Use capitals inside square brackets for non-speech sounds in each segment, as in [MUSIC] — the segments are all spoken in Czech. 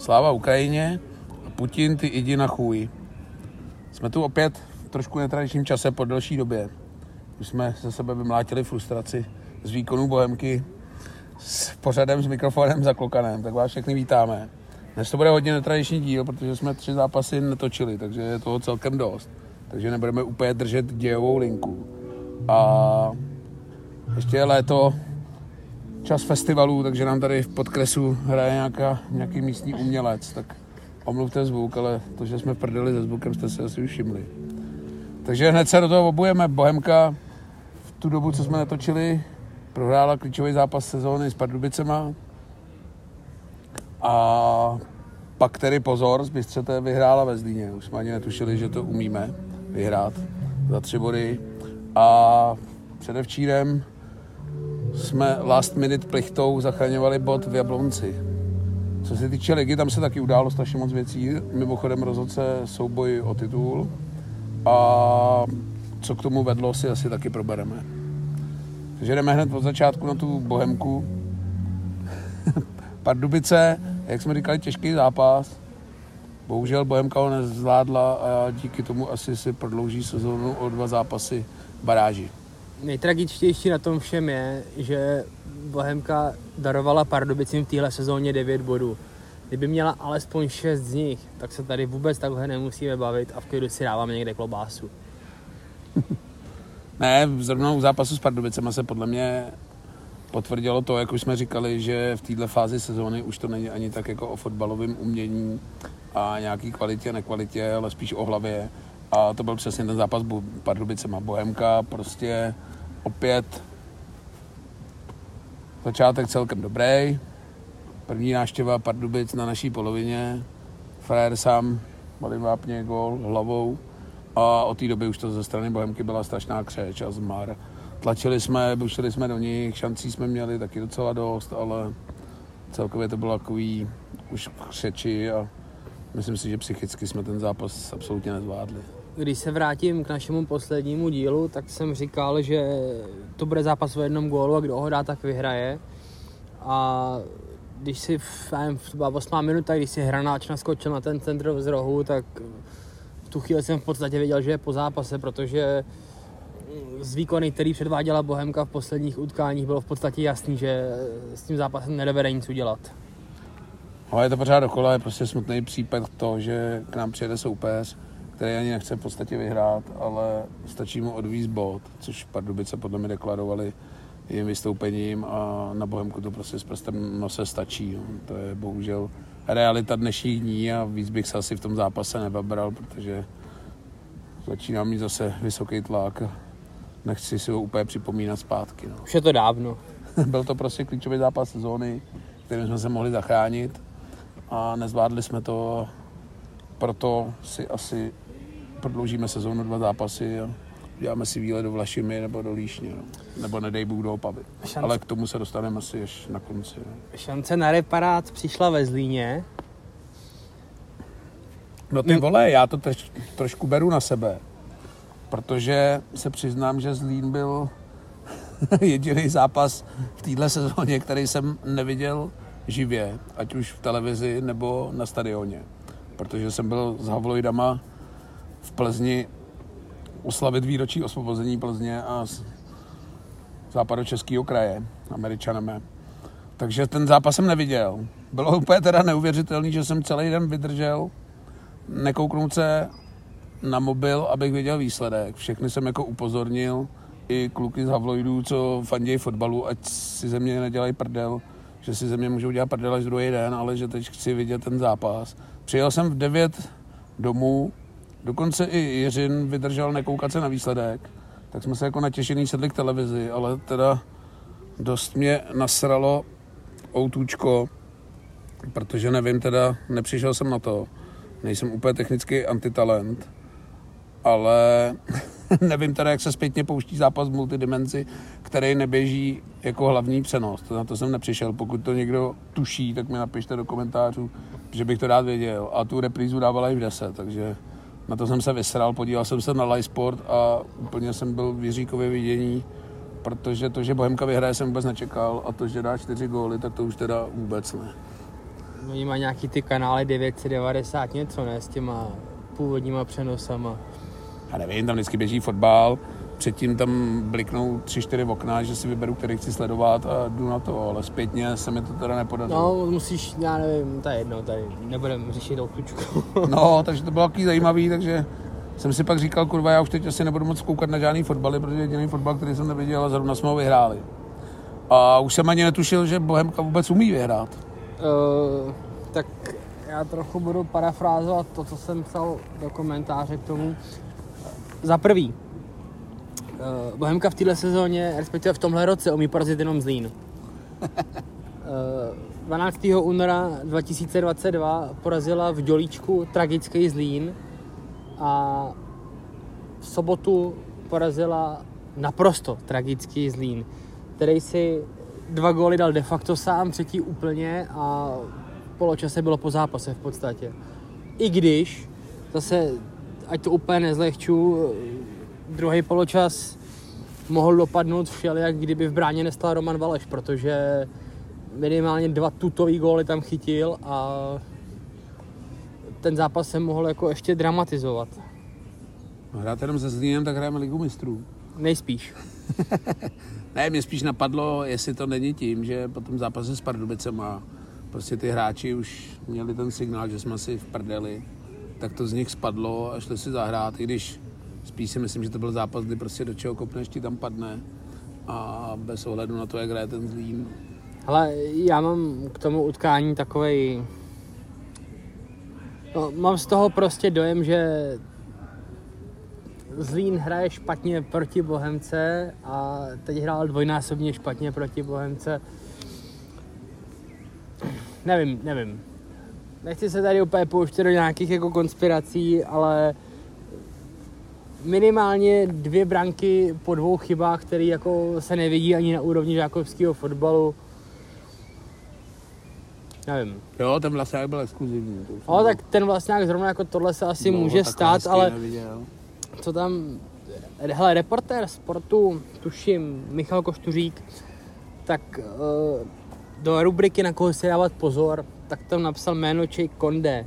Sláva Ukrajině Putin ty jdi na chůj. Jsme tu opět v trošku netradičním čase po delší době. Už jsme ze sebe vymlátili frustraci z výkonu Bohemky s pořadem, s mikrofonem za klokanem, tak vás všechny vítáme. Dnes to bude hodně netradiční díl, protože jsme tři zápasy netočili, takže je toho celkem dost. Takže nebudeme úplně držet dějovou linku. A ještě je léto, čas festivalů, takže nám tady v podkresu hraje nějaká, nějaký místní umělec, tak omluvte zvuk, ale to, že jsme prdeli se zvukem, jste si asi všimli. Takže hned se do toho obujeme. Bohemka v tu dobu, co jsme natočili, prohrála klíčový zápas sezóny s Pardubicema. A pak tedy pozor, z Bystřete vyhrála ve Zlíně. Už jsme ani netušili, že to umíme vyhrát za tři body. A předevčírem jsme last minute plichtou zachraňovali bod v Jablonci. Co se týče ligy, tam se taky událo strašně moc věcí. Mimochodem rozhodl se souboj o titul. A co k tomu vedlo, si asi taky probereme. Takže jdeme hned od začátku na tu Bohemku. [LAUGHS] Pardubice, jak jsme říkali, těžký zápas. Bohužel Bohemka ho nezvládla a díky tomu asi si prodlouží sezónu o dva zápasy baráži. Nejtragičtější na tom všem je, že Bohemka darovala Pardubicím v téhle sezóně 9 bodů. Kdyby měla alespoň 6 z nich, tak se tady vůbec takhle nemusíme bavit a v klidu si dáváme někde klobásu. [LAUGHS] ne, zrovna u zápasu s Pardubicema se podle mě potvrdilo to, jak už jsme říkali, že v této fázi sezóny už to není ani tak jako o fotbalovém umění a nějaký kvalitě, nekvalitě, ale spíš o hlavě. A to byl přesně ten zápas Pardubicema. Bohemka prostě opět začátek celkem dobrý. První náštěva Pardubic na naší polovině. Frajer sám malý vápně gol hlavou. A od té doby už to ze strany Bohemky byla strašná křeč a zmar. Tlačili jsme, bušili jsme do nich, šancí jsme měli taky docela dost, ale celkově to bylo takový už křeči a myslím si, že psychicky jsme ten zápas absolutně nezvládli. Když se vrátím k našemu poslednímu dílu, tak jsem říkal, že to bude zápas o jednom gólu a kdo ho dá, tak vyhraje. A když si v, nevím, v 8 minuta, když si hranáč naskočil na ten centr z rohu, tak v tu chvíli jsem v podstatě věděl, že je po zápase, protože z výkony, který předváděla Bohemka v posledních utkáních, bylo v podstatě jasný, že s tím zápasem nedovede nic udělat. Ale je to pořád dokola, je prostě smutný případ to, že k nám přijede soupeř, který ani nechce v podstatě vyhrát, ale stačí mu odvíz bod, což Pardubice podle mě deklarovali jejím vystoupením a na Bohemku to prostě s prstem nose stačí. Jo. To je bohužel realita dnešních dní a víc bych se asi v tom zápase nebabral, protože začíná mít zase vysoký tlak a nechci si ho úplně připomínat zpátky. No. Už je to dávno. [LAUGHS] Byl to prostě klíčový zápas sezóny, kterým jsme se mohli zachránit a nezvládli jsme to, proto si asi prodloužíme sezónu dva zápasy a děláme si výlet do Vlašimi nebo do Líšně, no. nebo nedej Bůh do Opavy. Šance. Ale k tomu se dostaneme asi až na konci. No. Šance na reparát přišla ve Zlíně. No ty vole, já to troš, trošku beru na sebe, protože se přiznám, že Zlín byl [LAUGHS] jediný zápas v téhle sezóně, který jsem neviděl živě, ať už v televizi nebo na stadioně. Protože jsem byl s Havloidama v Plzni oslavit výročí osvobození Plzně a západočeského kraje, američaneme. Takže ten zápas jsem neviděl. Bylo úplně teda neuvěřitelný, že jsem celý den vydržel nekouknout se na mobil, abych viděl výsledek. Všechny jsem jako upozornil, i kluky z Havloidů, co fandějí fotbalu, ať si ze mě nedělají prdel, že si ze mě můžou dělat prdel až druhý den, ale že teď chci vidět ten zápas. Přijel jsem v 9 domů, dokonce i Jiřin vydržel nekoukat se na výsledek, tak jsme se jako natěšený sedli k televizi, ale teda dost mě nasralo outůčko, protože nevím teda, nepřišel jsem na to, nejsem úplně technicky antitalent, ale [LAUGHS] nevím teda, jak se zpětně pouští zápas v multidimenzi, který neběží jako hlavní přenos. To na to jsem nepřišel. Pokud to někdo tuší, tak mi napište do komentářů, že bych to rád věděl. A tu reprízu dávala i v 10, takže na to jsem se vysral, podíval jsem se na live sport a úplně jsem byl v Jiříkově vidění, protože to, že Bohemka vyhraje, jsem vůbec nečekal a to, že dá čtyři góly, tak to už teda vůbec ne. oni mají nějaký ty kanály 990 něco, ne, s těma původníma přenosama. Já nevím, tam vždycky běží fotbal, předtím tam bliknou tři, čtyři okna, že si vyberu, který chci sledovat a jdu na to, ale zpětně se mi to teda nepodařilo. No, musíš, já nevím, to je jedno, tady nebudeme řešit tou klučku. [LAUGHS] No, takže to bylo takový zajímavý, takže jsem si pak říkal, kurva, já už teď asi nebudu moc koukat na žádný fotbaly, protože jediný fotbal, který jsem neviděl, a zrovna jsme ho vyhráli. A už jsem ani netušil, že Bohemka vůbec umí vyhrát. Uh, tak já trochu budu parafrázovat to, co jsem psal do komentáře k tomu. Za prvý, uh, Bohemka v této sezóně, respektive v tomhle roce, umí porazit jenom Zlín. Uh, 12. února 2022 porazila v Dělíčku tragický Zlín a v sobotu porazila naprosto tragický Zlín, který si dva góly dal de facto sám, třetí úplně a poločase bylo po zápase v podstatě. I když, zase, ať to úplně nezlehču, druhý poločas mohl dopadnout všelijak, kdyby v bráně nestal Roman Valeš, protože minimálně dva tutový góly tam chytil a ten zápas se mohl jako ještě dramatizovat. No, hrát jenom se Zlínem, tak hrajeme ligu mistrů. Nejspíš. [LAUGHS] ne, mě spíš napadlo, jestli to není tím, že po tom zápase s Pardubicema prostě ty hráči už měli ten signál, že jsme si v prdeli, tak to z nich spadlo a šli si zahrát, i když spíš si myslím, že to byl zápas, kdy prostě do čeho kopneš, ti tam padne a bez ohledu na to, jak hraje ten Zlín. Ale já mám k tomu utkání takovej... No, mám z toho prostě dojem, že Zlín hraje špatně proti Bohemce a teď hrál dvojnásobně špatně proti Bohemce. Nevím, nevím. Nechci se tady úplně pouštět do nějakých jako konspirací, ale minimálně dvě branky po dvou chybách, které jako se nevidí ani na úrovni žákovského fotbalu. Nevím. Jo, ten vlastně byl exkluzivní. No, tak ten vlastně zrovna jako tohle se asi no, může stát, ale neviděl. co tam, hele, reportér sportu, tuším, Michal Koštuřík, tak uh, do rubriky na koho si dávat pozor, tak tam napsal jméno Čej Konde.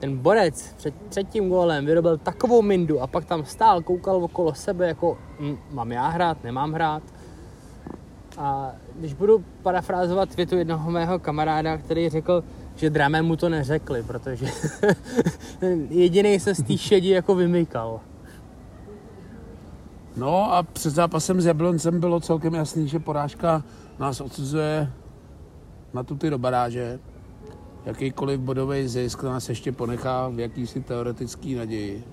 Ten borec před třetím gólem vyrobil takovou mindu a pak tam stál, koukal okolo sebe jako mám já hrát, nemám hrát. A když budu parafrázovat větu jednoho mého kamaráda, který řekl, že dramé mu to neřekli, protože [LAUGHS] jediný se z té šedi jako vymykal. No a před zápasem s Jabloncem bylo celkem jasný, že porážka nás odsuzuje na tuty do baráže. Jakýkoliv bodový zisk nás ještě ponechá v jakýsi teoretický naději.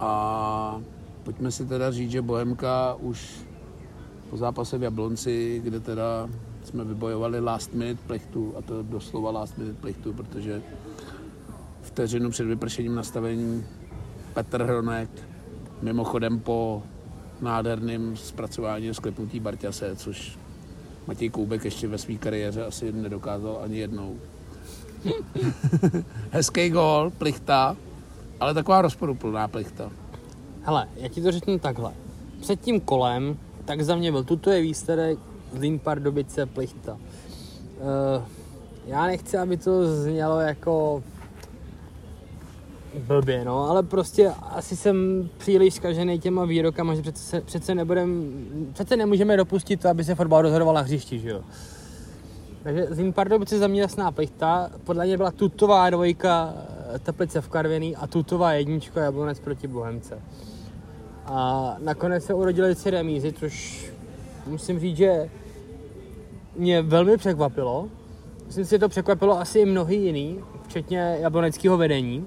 A pojďme si teda říct, že Bohemka už po zápase v Jablonci, kde teda jsme vybojovali last minute plechtu, a to doslova last minute plechtu, protože vteřinu před vypršením nastavení Petr Hronek, mimochodem po nádherným zpracování sklepnutí Barťase, což Matěj Koubek ještě ve své kariéře asi nedokázal ani jednou. [LAUGHS] Hezký gol, plichta, ale taková rozporuplná plichta. Hele, já ti to řeknu takhle. Před tím kolem, tak za mě byl, tuto je výsledek Zlín Pardubice plichta. Uh, já nechci, aby to znělo jako blbě, no, ale prostě asi jsem příliš zkažený těma výrokama, že přece, přece nebudem, přece nemůžeme dopustit to, aby se fotbal rozhodoval na hřišti, že jo. Takže Zlín Pardubice za mě jasná plichta, podle mě byla tutová dvojka eh, Teplice v Karvěný a tutová jednička Jablonec proti Bohemce. A nakonec se urodili tři remízy, což musím říct, že mě velmi překvapilo. Myslím si, že to překvapilo asi i mnohý jiný, včetně jabloneckého vedení.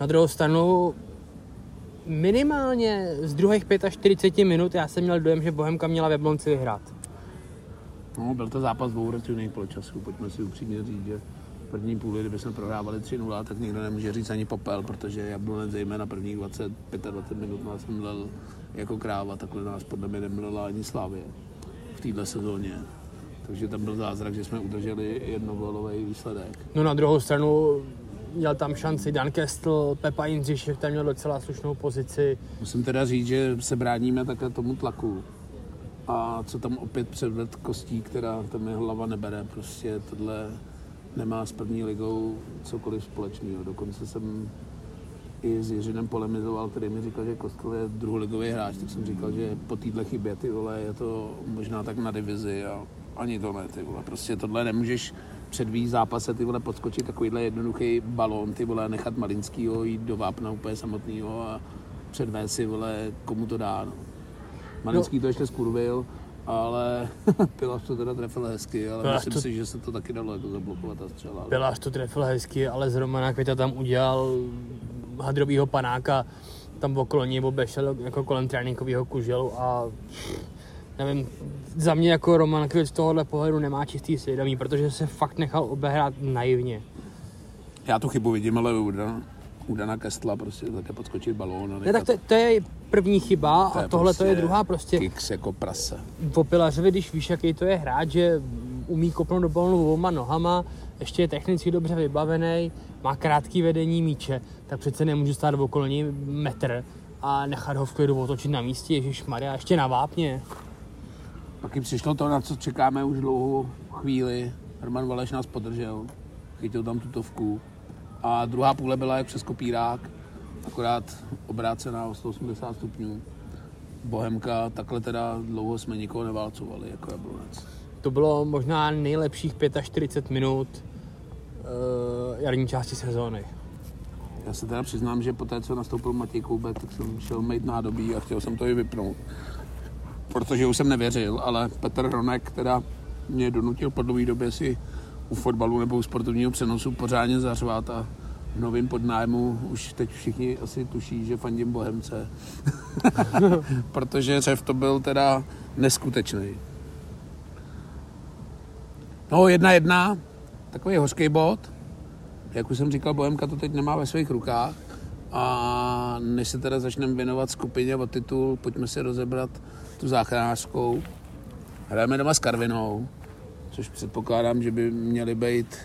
Na druhou stranu minimálně z druhých 45 minut já jsem měl dojem, že Bohemka měla v Jablonci vyhrát. No, byl to zápas dvou ročných poločasů, pojďme si upřímně říct, že v první půli, kdyby jsme prohrávali 3-0, tak nikdo nemůže říct ani popel, protože Jablonec zejména prvních 20, 25 minut nás mlel jako kráva, takhle nás podle mě nemlela ani Slávě v této sezóně. Takže tam byl zázrak, že jsme udrželi jednogólový výsledek. No na druhou stranu měl tam šanci Dan Kestl, Pepa Jindřišek, tam měl docela slušnou pozici. Musím teda říct, že se bráníme také tomu tlaku. A co tam opět předved kostí, která tam je hlava nebere, prostě tohle nemá s první ligou cokoliv společného. Dokonce jsem i s Jiřinem polemizoval, který mi říkal, že Kostel je druholigový hráč, tak jsem říkal, že po téhle chybě, ty vole, je to možná tak na divizi a ani to ne, ty vole. Prostě tohle nemůžeš před víc zápase, ty vole, podskočit takovýhle jednoduchý balón, ty vole, nechat Malinskýho jít do vápna úplně samotného a předvést si, vole, komu to dá, no. Malinský no. to ještě skurvil, ale [LAUGHS] Pilař to teda trefil hezky, ale Pilař myslím to... si, že se to taky dalo jako zablokovat ta střela. Ale... Pilař to trefil hezky, ale z Romana Květa tam udělal hadrovýho panáka, tam okolo něj obešel jako kolem tréninkového kuželu a nevím, za mě jako Roman Květ z tohohle pohledu nemá čistý svědomí, protože se fakt nechal obehrát naivně. Já tu chybu vidím, ale u Dana, Kestla prostě také podskočit balón. A. Ne, tak to, to, je první chyba to a tohle prostě to je druhá prostě. Kicks jako prase. Po Pilařovi, když víš, jaký to je hráč, že umí kopnout do balónu oboma nohama, ještě je technicky dobře vybavený, má krátký vedení míče, tak přece nemůžu stát v okolní metr a nechat ho v klidu otočit na místě, Ježíš Maria, ještě na vápně. Pak jim přišlo to, na co čekáme už dlouhou chvíli. Herman Valeš nás podržel, chytil tam tutovku. A druhá půle byla jak přes kopírák, akorát obrácená o 180 stupňů. Bohemka, takhle teda dlouho jsme nikoho neválcovali jako Jablonec. To bylo možná nejlepších 45 minut uh, jarní části sezóny. Já se teda přiznám, že po té, co nastoupil Matěj Koubek, tak jsem šel mít nádobí a chtěl jsem to i vypnout protože už jsem nevěřil, ale Petr Ronek teda mě donutil po dlouhé době si u fotbalu nebo u sportovního přenosu pořádně zařvat a v novém podnájmu už teď všichni asi tuší, že fandím Bohemce. [LAUGHS] protože řev to byl teda neskutečný. No, jedna jedna, takový hořký bod. Jak už jsem říkal, Bohemka to teď nemá ve svých rukách. A než se teda začneme věnovat skupině o titul, pojďme si rozebrat tu záchranářskou. Hrajeme doma s Karvinou, což předpokládám, že by měly být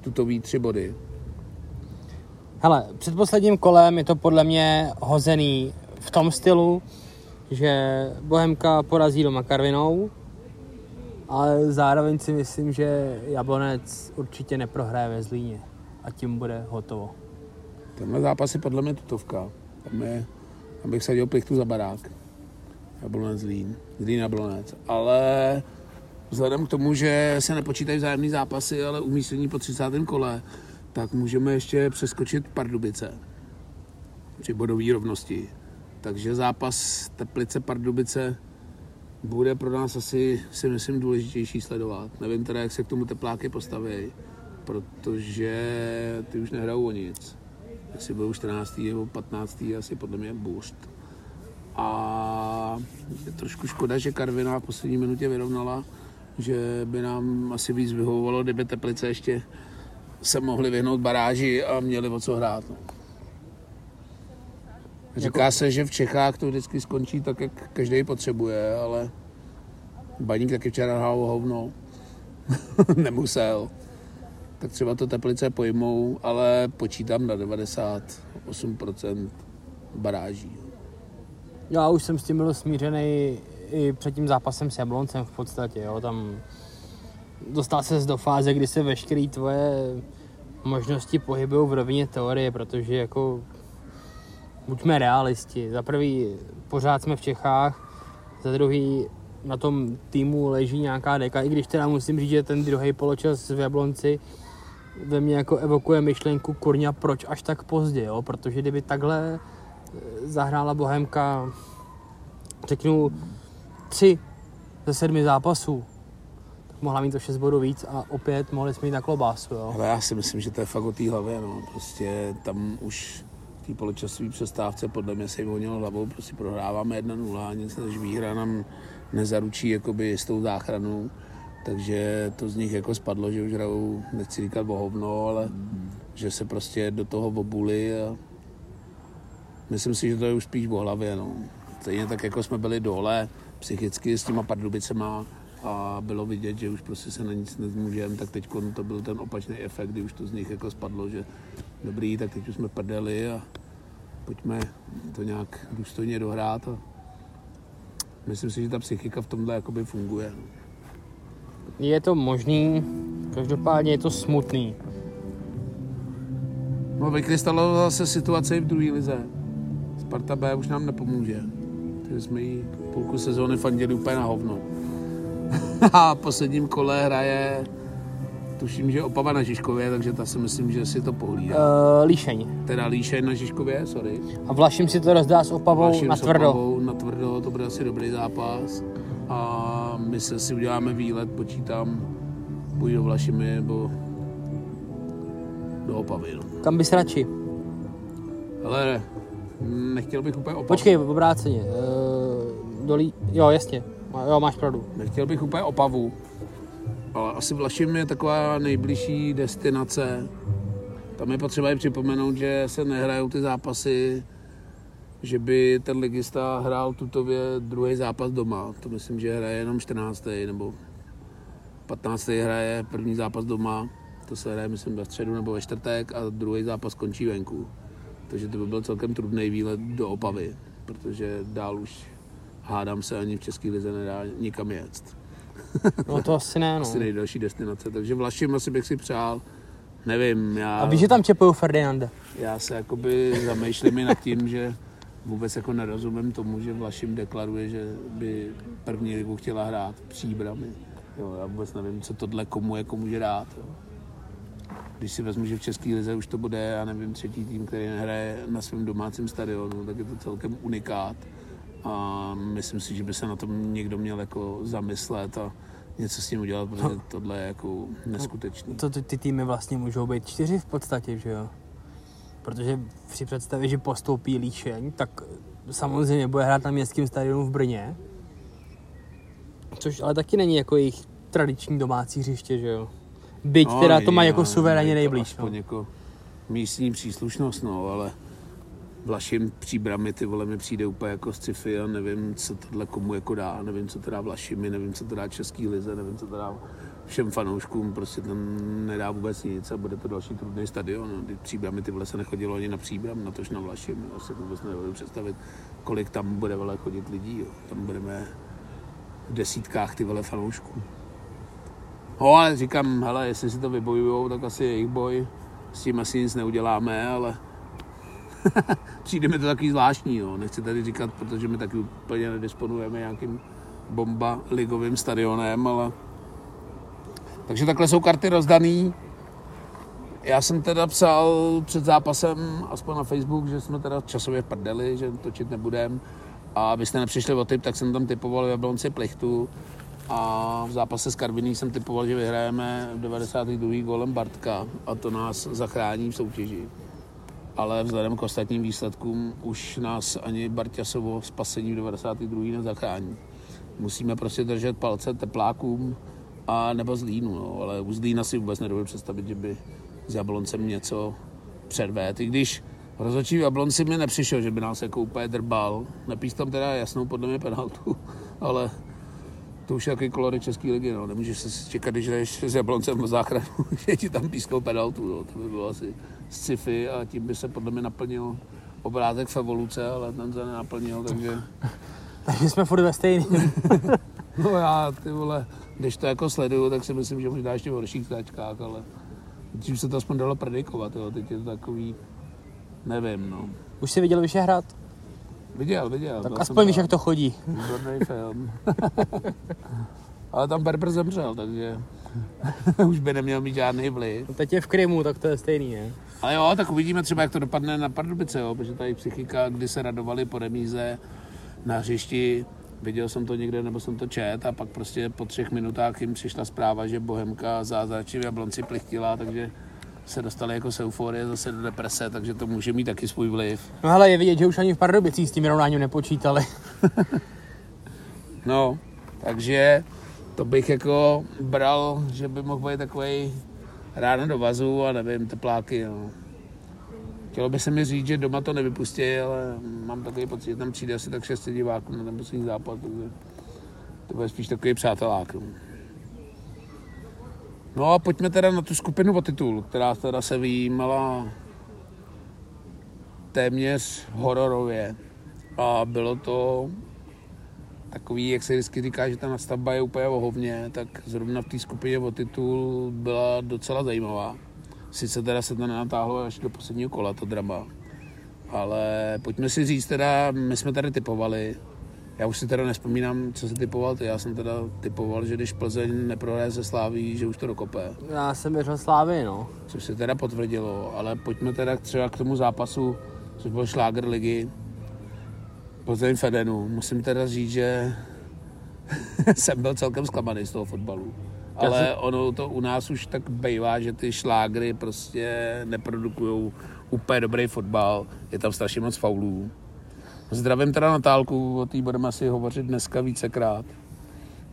tutový tři body. Hele, před posledním kolem je to podle mě hozený v tom stylu, že Bohemka porazí doma Karvinou, ale zároveň si myslím, že Jablonec určitě neprohraje ve Zlíně a tím bude hotovo. Tenhle zápas je podle mě tutovka. Tam je, abych sadil plichtu za barák. Jablonec Zlín, Zlín Jablonec. Ale vzhledem k tomu, že se nepočítají vzájemné zápasy, ale umístění po 30. kole, tak můžeme ještě přeskočit Pardubice při bodové rovnosti. Takže zápas Teplice Pardubice bude pro nás asi, si myslím, důležitější sledovat. Nevím teda, jak se k tomu tepláky postaví, protože ty už nehrajou o nic. Jestli budou 14. nebo 15. asi podle mě bůřt. A je trošku škoda, že Karvina v poslední minutě vyrovnala, že by nám asi víc vyhovovalo, kdyby Teplice ještě se mohli vyhnout baráži a měli o co hrát. No. Říká se, že v Čechách to vždycky skončí tak, jak každý potřebuje, ale Baník taky včera hrál hovno. [LAUGHS] Nemusel. Tak třeba to Teplice pojmou, ale počítám na 98% baráží. Já už jsem s tím byl smířený i před tím zápasem s Jabloncem v podstatě, jo, tam dostal se do fáze, kdy se veškeré tvoje možnosti pohybují v rovině teorie, protože jako buďme realisti. Za prvý pořád jsme v Čechách, za druhý na tom týmu leží nějaká deka, i když teda musím říct, že ten druhý poločas v Jablonci ve mně jako evokuje myšlenku kurňa, proč až tak pozdě, jo? protože kdyby takhle zahrála Bohemka, řeknu, tři ze sedmi zápasů, tak mohla mít to 6 bodů víc a opět mohli jsme jít na klobásu. Jo. Ale já si myslím, že to je fakt o té hlavě. No. Prostě tam už v té poločasové přestávce podle mě se jim honilo hlavou, prostě prohráváme 1-0 a nic než výhra nám nezaručí jakoby s tou záchranou. Takže to z nich jako spadlo, že už hrajou, nechci říkat bohovno, ale že se prostě do toho obuli a myslím si, že to je už spíš o hlavě. No. Stejně tak, jako jsme byli dole psychicky s těma pardubicema a bylo vidět, že už prostě se na nic nezmůžeme, tak teď to byl ten opačný efekt, kdy už to z nich jako spadlo, že dobrý, tak teď už jsme prdeli a pojďme to nějak důstojně dohrát a myslím si, že ta psychika v tomhle jakoby funguje. Je to možný, Každopádně je to smutný. No, vykrystalovala se situace i v druhé lize. Sparta B už nám nepomůže. Takže jsme jí půlku sezóny fandili úplně na hovno. [LAUGHS] A v posledním kole hraje tuším, že Opava na Žižkově, takže ta si myslím, že si to pohlídá. Uh, líšeň. Teda Líšeň na Žižkově, sorry. A Vlašim si to rozdá s Opavou Vlašim na s tvrdo. Opavou na tvrdo, to bude asi dobrý zápas. A my se si uděláme výlet, počítám, buď do Vlašimi, nebo do Opavy. No. Kam bys radši? Ale nechtěl bych úplně Opavu. Počkej, obráceně. Uh, dolí... Jo, jasně. Jo, máš pravdu. Nechtěl bych úplně Opavu, ale asi Vlašim je taková nejbližší destinace. Tam je potřeba i připomenout, že se nehrajou ty zápasy, že by ten ligista hrál tutově druhý zápas doma. To myslím, že hraje jenom 14. nebo 15. hraje první zápas doma. To se hraje, myslím, ve středu nebo ve čtvrtek a druhý zápas končí venku. Takže to by byl celkem trudný výlet do Opavy, protože dál už hádám se ani v České lize nedá nikam jet. [LAUGHS] No to asi ne, no. Asi nejdelší destinace, takže Vlašim asi bych si přál. Nevím, já, A víš, že tam čepují Ferdinanda? já se jakoby zamýšlím i nad tím, že vůbec jako nerozumím tomu, že Vlašim deklaruje, že by první ligu chtěla hrát příbramy. Jo, já vůbec nevím, co tohle komu jako může dát. Jo. Když si vezmu, že v České lize už to bude, já nevím, třetí tým, který nehraje na svém domácím stadionu, tak je to celkem unikát. A myslím si, že by se na tom někdo měl jako zamyslet a něco s tím udělat, protože tohle je jako neskutečný. To ty, ty týmy vlastně můžou být čtyři v podstatě, že jo? Protože při představě, že postoupí Líšeň, tak samozřejmě bude hrát na městském stadionu v Brně. Což ale taky není jako jejich tradiční domácí hřiště, že jo? Byť no, teda to má jako suverénně nejblíž. No. Aspoň jako místní příslušnost, no, ale Vlašim příbramy, ty vole, mi přijde úplně jako sci-fi a nevím, co tohle komu jako dá, nevím, co to dá Vlašimi, nevím, co to dá Český lize, nevím, co to dá všem fanouškům, prostě tam nedá vůbec nic a bude to další trudný stadion. No. Ty příbramy, ty vole, se nechodilo ani na příbram, na tož na Vlašim, já si vůbec nedovedu představit, kolik tam bude vole chodit lidí, jo. tam budeme v desítkách ty vole fanoušků. No ale říkám, hele, jestli si to vybojujou, tak asi jejich boj, s tím asi nic neuděláme, ale [LAUGHS] přijde mi to takový zvláštní, jo. nechci tady říkat, protože my taky úplně nedisponujeme nějakým bomba ligovým stadionem, ale takže takhle jsou karty rozdaný. Já jsem teda psal před zápasem, aspoň na Facebook, že jsme teda časově prdeli, že točit nebudem. A abyste nepřišli o typ, tak jsem tam typoval v Jablonci plichtu. A v zápase s Karviní jsem typoval, že vyhrajeme v 92. golem Bartka a to nás zachrání v soutěži. Ale vzhledem k ostatním výsledkům už nás ani Barťasovo spasení v 92. nezachrání. Musíme prostě držet palce teplákům a nebo Zlínu, no. ale u Zlína si vůbec nedovedu představit, že by s Jabloncem něco předvést. I když rozhodčí Jablonci mi nepřišel, že by nás jako úplně drbal. Nepíš tam teda jasnou podle mě penaltu, [LAUGHS] ale to už je jaký kolory České ligy, no. Nemůžeš se čekat, když jdeš s Jabloncem v záchranu, [LAUGHS] že ti tam pískou penaltu, no. To by bylo asi sci-fi a tím by se podle mě naplnil obrázek v evoluce, ale ten se nenaplnil, takže... [LAUGHS] Takže jsme furt ve stejný. [LAUGHS] No já, ty vole, když to jako sleduju, tak si myslím, že možná ještě v horších tačkách, ale tím se to aspoň dalo predikovat, jo. teď je to takový, nevím, no. Už jsi viděl Vyšehrad? Viděl, viděl. Tak aspoň víš, jak to chodí. Výborný film. [LAUGHS] ale tam Berber zemřel, takže [LAUGHS] už by neměl mít žádný vliv. No teď je v Krymu, tak to je stejný, ne? Ale jo, tak uvidíme třeba, jak to dopadne na Pardubice, jo, protože tady psychika, kdy se radovali po remíze na hřišti, viděl jsem to někde, nebo jsem to čet a pak prostě po třech minutách jim přišla zpráva, že Bohemka zázračně v Jablonci plichtila, takže se dostali jako z euforie zase do deprese, takže to může mít taky svůj vliv. No hele, je vidět, že už ani v Pardubicích s tím vyrovnáním nepočítali. [LAUGHS] No, takže to bych jako bral, že by mohl být takový ráno do vazu a nevím, tepláky, no. Chtělo by se mi říct, že doma to nevypustí, ale mám takový pocit, že tam přijde asi tak 6 diváků na ten poslední zápas, takže to bude spíš takový přátelák. No. no a pojďme teda na tu skupinu o titul, která teda se vyjímala téměř hororově. A bylo to takový, jak se vždycky říká, že ta nastavba je úplně o hovně, tak zrovna v té skupině o titul byla docela zajímavá. Sice teda se to nenatáhlo až do posledního kola, to drama. Ale pojďme si říct teda, my jsme tady typovali, já už si teda nespomínám, co se typoval ty. Já jsem teda typoval, že když Plzeň neprohraje se Sláví, že už to dokope. Já jsem věřil Slávy, no. Což se teda potvrdilo, ale pojďme teda třeba k tomu zápasu, což byl šláger ligy. Plzeň Fedenu. Musím teda říct, že [LAUGHS] jsem byl celkem zklamaný z toho fotbalu. Ale ono to u nás už tak bývá, že ty šlágry prostě neprodukují úplně dobrý fotbal. Je tam strašně moc faulů. Zdravím teda Natálku, o té budeme asi hovořit dneska vícekrát.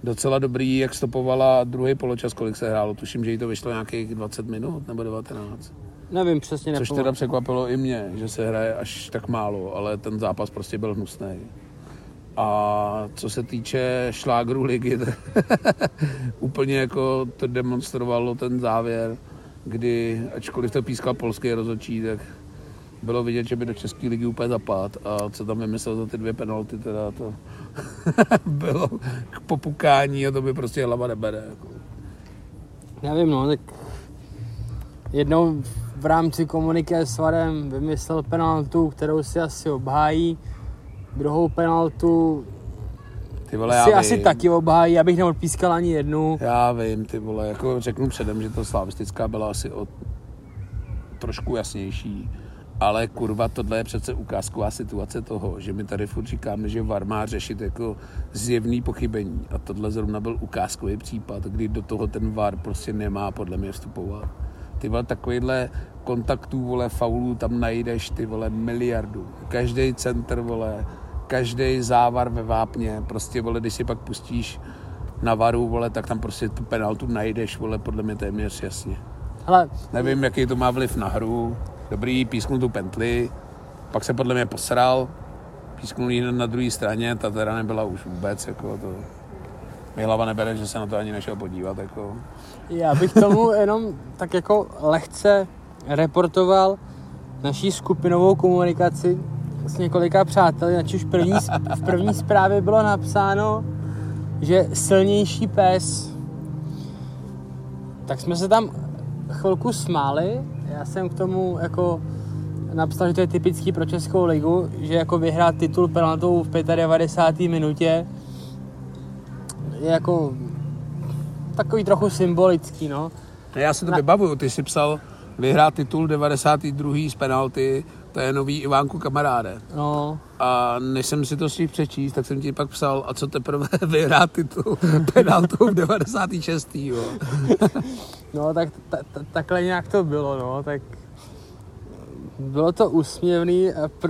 Docela dobrý, jak stopovala druhý poločas, kolik se hrálo. Tuším, že jí to vyšlo nějakých 20 minut nebo 19. Nevím přesně, Což teda překvapilo i mě, že se hraje až tak málo, ale ten zápas prostě byl hnusný. A co se týče šlágru ligy, [LAUGHS] úplně jako to demonstrovalo ten závěr, kdy, ačkoliv to pískal polský rozhodčí, tak bylo vidět, že by do České ligy úplně zapad a co tam vymyslel za ty dvě penalty, teda to [LAUGHS] bylo k popukání a to by prostě hlava nebere. Jako. Já vím, no, tak jednou v rámci komuniké s Varem vymyslel penaltu, kterou si asi obhájí, druhou penaltu ty vole, si já asi vím. taky obhájí, abych neodpískal ani jednu. Já vím, ty vole, jako řeknu předem, že to slavistická byla asi o trošku jasnější. Ale kurva, tohle je přece ukázková situace toho, že my tady furt říkáme, že VAR má řešit jako zjevný pochybení. A tohle zrovna byl ukázkový případ, kdy do toho ten VAR prostě nemá podle mě vstupovat. Ty vole, takovýhle kontaktů, vole, faulů tam najdeš, ty vole, miliardu. Každý center, vole, každý závar ve vápně, prostě, vole, když si pak pustíš na varu, vole, tak tam prostě tu penaltu najdeš, vole, podle mě téměř jasně. Ale Nevím, jaký to má vliv na hru. Dobrý, písknul tu pentli, pak se podle mě posral, písknul ji na druhé straně, ta teda nebyla už vůbec, jako to... Mi hlava nebere, že se na to ani nešel podívat, jako... já bych tomu jenom tak jako lehce reportoval naší skupinovou komunikaci s několika přáteli, už první, v první zprávě bylo napsáno, že silnější pes. Tak jsme se tam chvilku smáli, já jsem k tomu jako napsal, že to je typický pro Českou ligu, že jako vyhrát titul penaltou v 95. minutě je jako takový trochu symbolický, no. Já si to Na- vybavuju, ty jsi psal vyhrát titul 92. z penalty, to je nový Ivánku kamaráde. No, A než jsem si to stihl přečíst, tak jsem ti pak psal, a co teprve [LAUGHS] vyhrát titul penaltou v 96. Jo. [LAUGHS] no tak ta, ta, takhle nějak to bylo, no, tak bylo to úsměvný pr,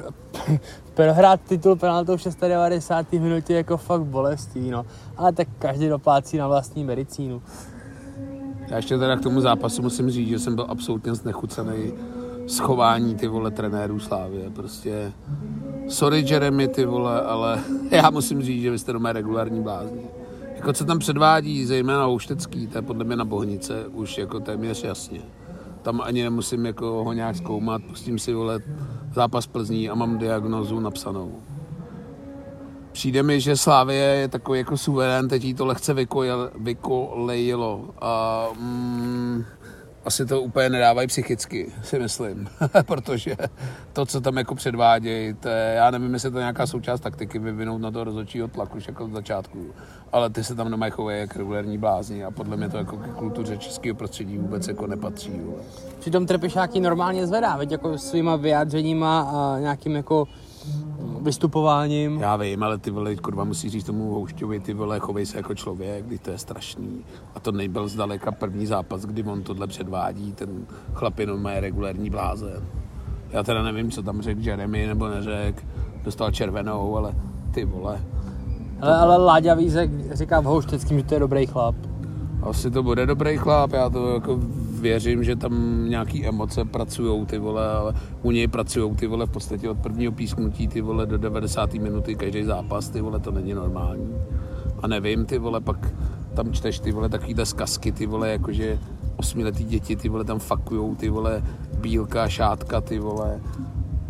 prohrát titul penaltou v 96. minutě jako fakt bolestí, no. Ale tak každý doplácí na vlastní medicínu. Já ještě teda k tomu zápasu musím říct, že jsem byl absolutně znechucený schování ty vole trenérů Slávě. Prostě sorry Jeremy ty vole, ale [LAUGHS] já musím říct, že vy jste doma regulární blázni. Jako co tam předvádí, zejména Houštecký, to je podle mě na Bohnice už jako téměř jasně. Tam ani nemusím jako ho nějak zkoumat, pustím si vole zápas Plzní a mám diagnozu napsanou. Přijde mi, že Slávie je takový jako suverén, teď jí to lehce vykojel- vykolejilo. A mm, asi to úplně nedávají psychicky, si myslím. [LAUGHS] Protože to, co tam jako předvádějí, to je, já nevím, jestli to je nějaká součást taktiky vyvinout na to rozhodčího tlaku už jako od začátku. Ale ty se tam nemají chovají jako regulární blázni a podle mě to jako k kultuře českého prostředí vůbec jako nepatří. Přitom Trpišáky normálně zvedá, veď jako svýma vyjádřeníma a nějakým jako vystupováním. Já vím, ale ty vole, kurva, musí říct tomu Houšťovi, ty vole, chovej se jako člověk, kdy to je strašný. A to nebyl zdaleka první zápas, kdy on tohle předvádí, ten chlap jenom má regulární blázen. Já teda nevím, co tam řekl Jeremy nebo neřekl, dostal červenou, ale ty vole. Ale, ale Láďa Vízek říká v Houšteckým, že to je dobrý chlap. Asi to bude dobrý chlap, já to jako věřím, že tam nějaký emoce pracují ty vole, ale u něj pracují ty vole v podstatě od prvního písknutí ty vole do 90. minuty každý zápas, ty vole, to není normální. A nevím, ty vole, pak tam čteš ty vole takovýhle zkazky, ty vole, jakože osmiletý děti, ty vole, tam fakujou, ty vole, bílka, šátka, ty vole.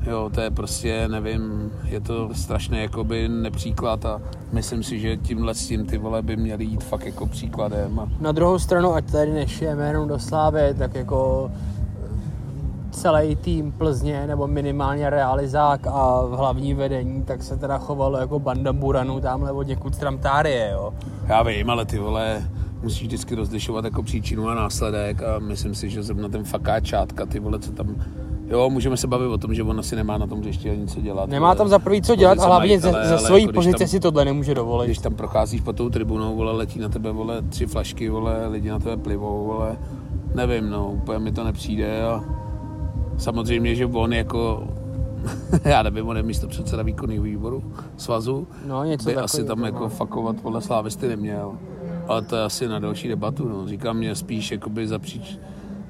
Jo, to je prostě, nevím, je to strašný jakoby nepříklad a myslím si, že tímhle s tím ty vole by měly jít fakt jako příkladem. A... Na druhou stranu, ať tady nešijeme jenom do Slávy, tak jako celý tým Plzně nebo minimálně realizák a v hlavní vedení, tak se teda chovalo jako banda buranů tamhle od někud z Tramtárie, jo. Já vím, ale ty vole, musíš vždycky rozlišovat jako příčinu a následek a myslím si, že zrovna ten fakáčátka, ty vole, co tam Jo, můžeme se bavit o tom, že on asi nemá na tom hřišti ani co dělat. Nemá tam za prvý co dělat a hlavně ze, ze svojí jako pozice tam, si tohle nemůže dovolit. Když tam procházíš po tou tribunou, vole, letí na tebe, vole, tři flašky, vole, lidi na tebe plivou, vole, nevím, no, úplně mi to nepřijde a samozřejmě, že on jako [LAUGHS] já nevím, on je místo předseda výkonného výboru svazu, no, něco by takový, asi tam jako no. fakovat podle slávisty neměl. Ale to je asi na další debatu. No. Říkám, mě spíš jakoby zapříč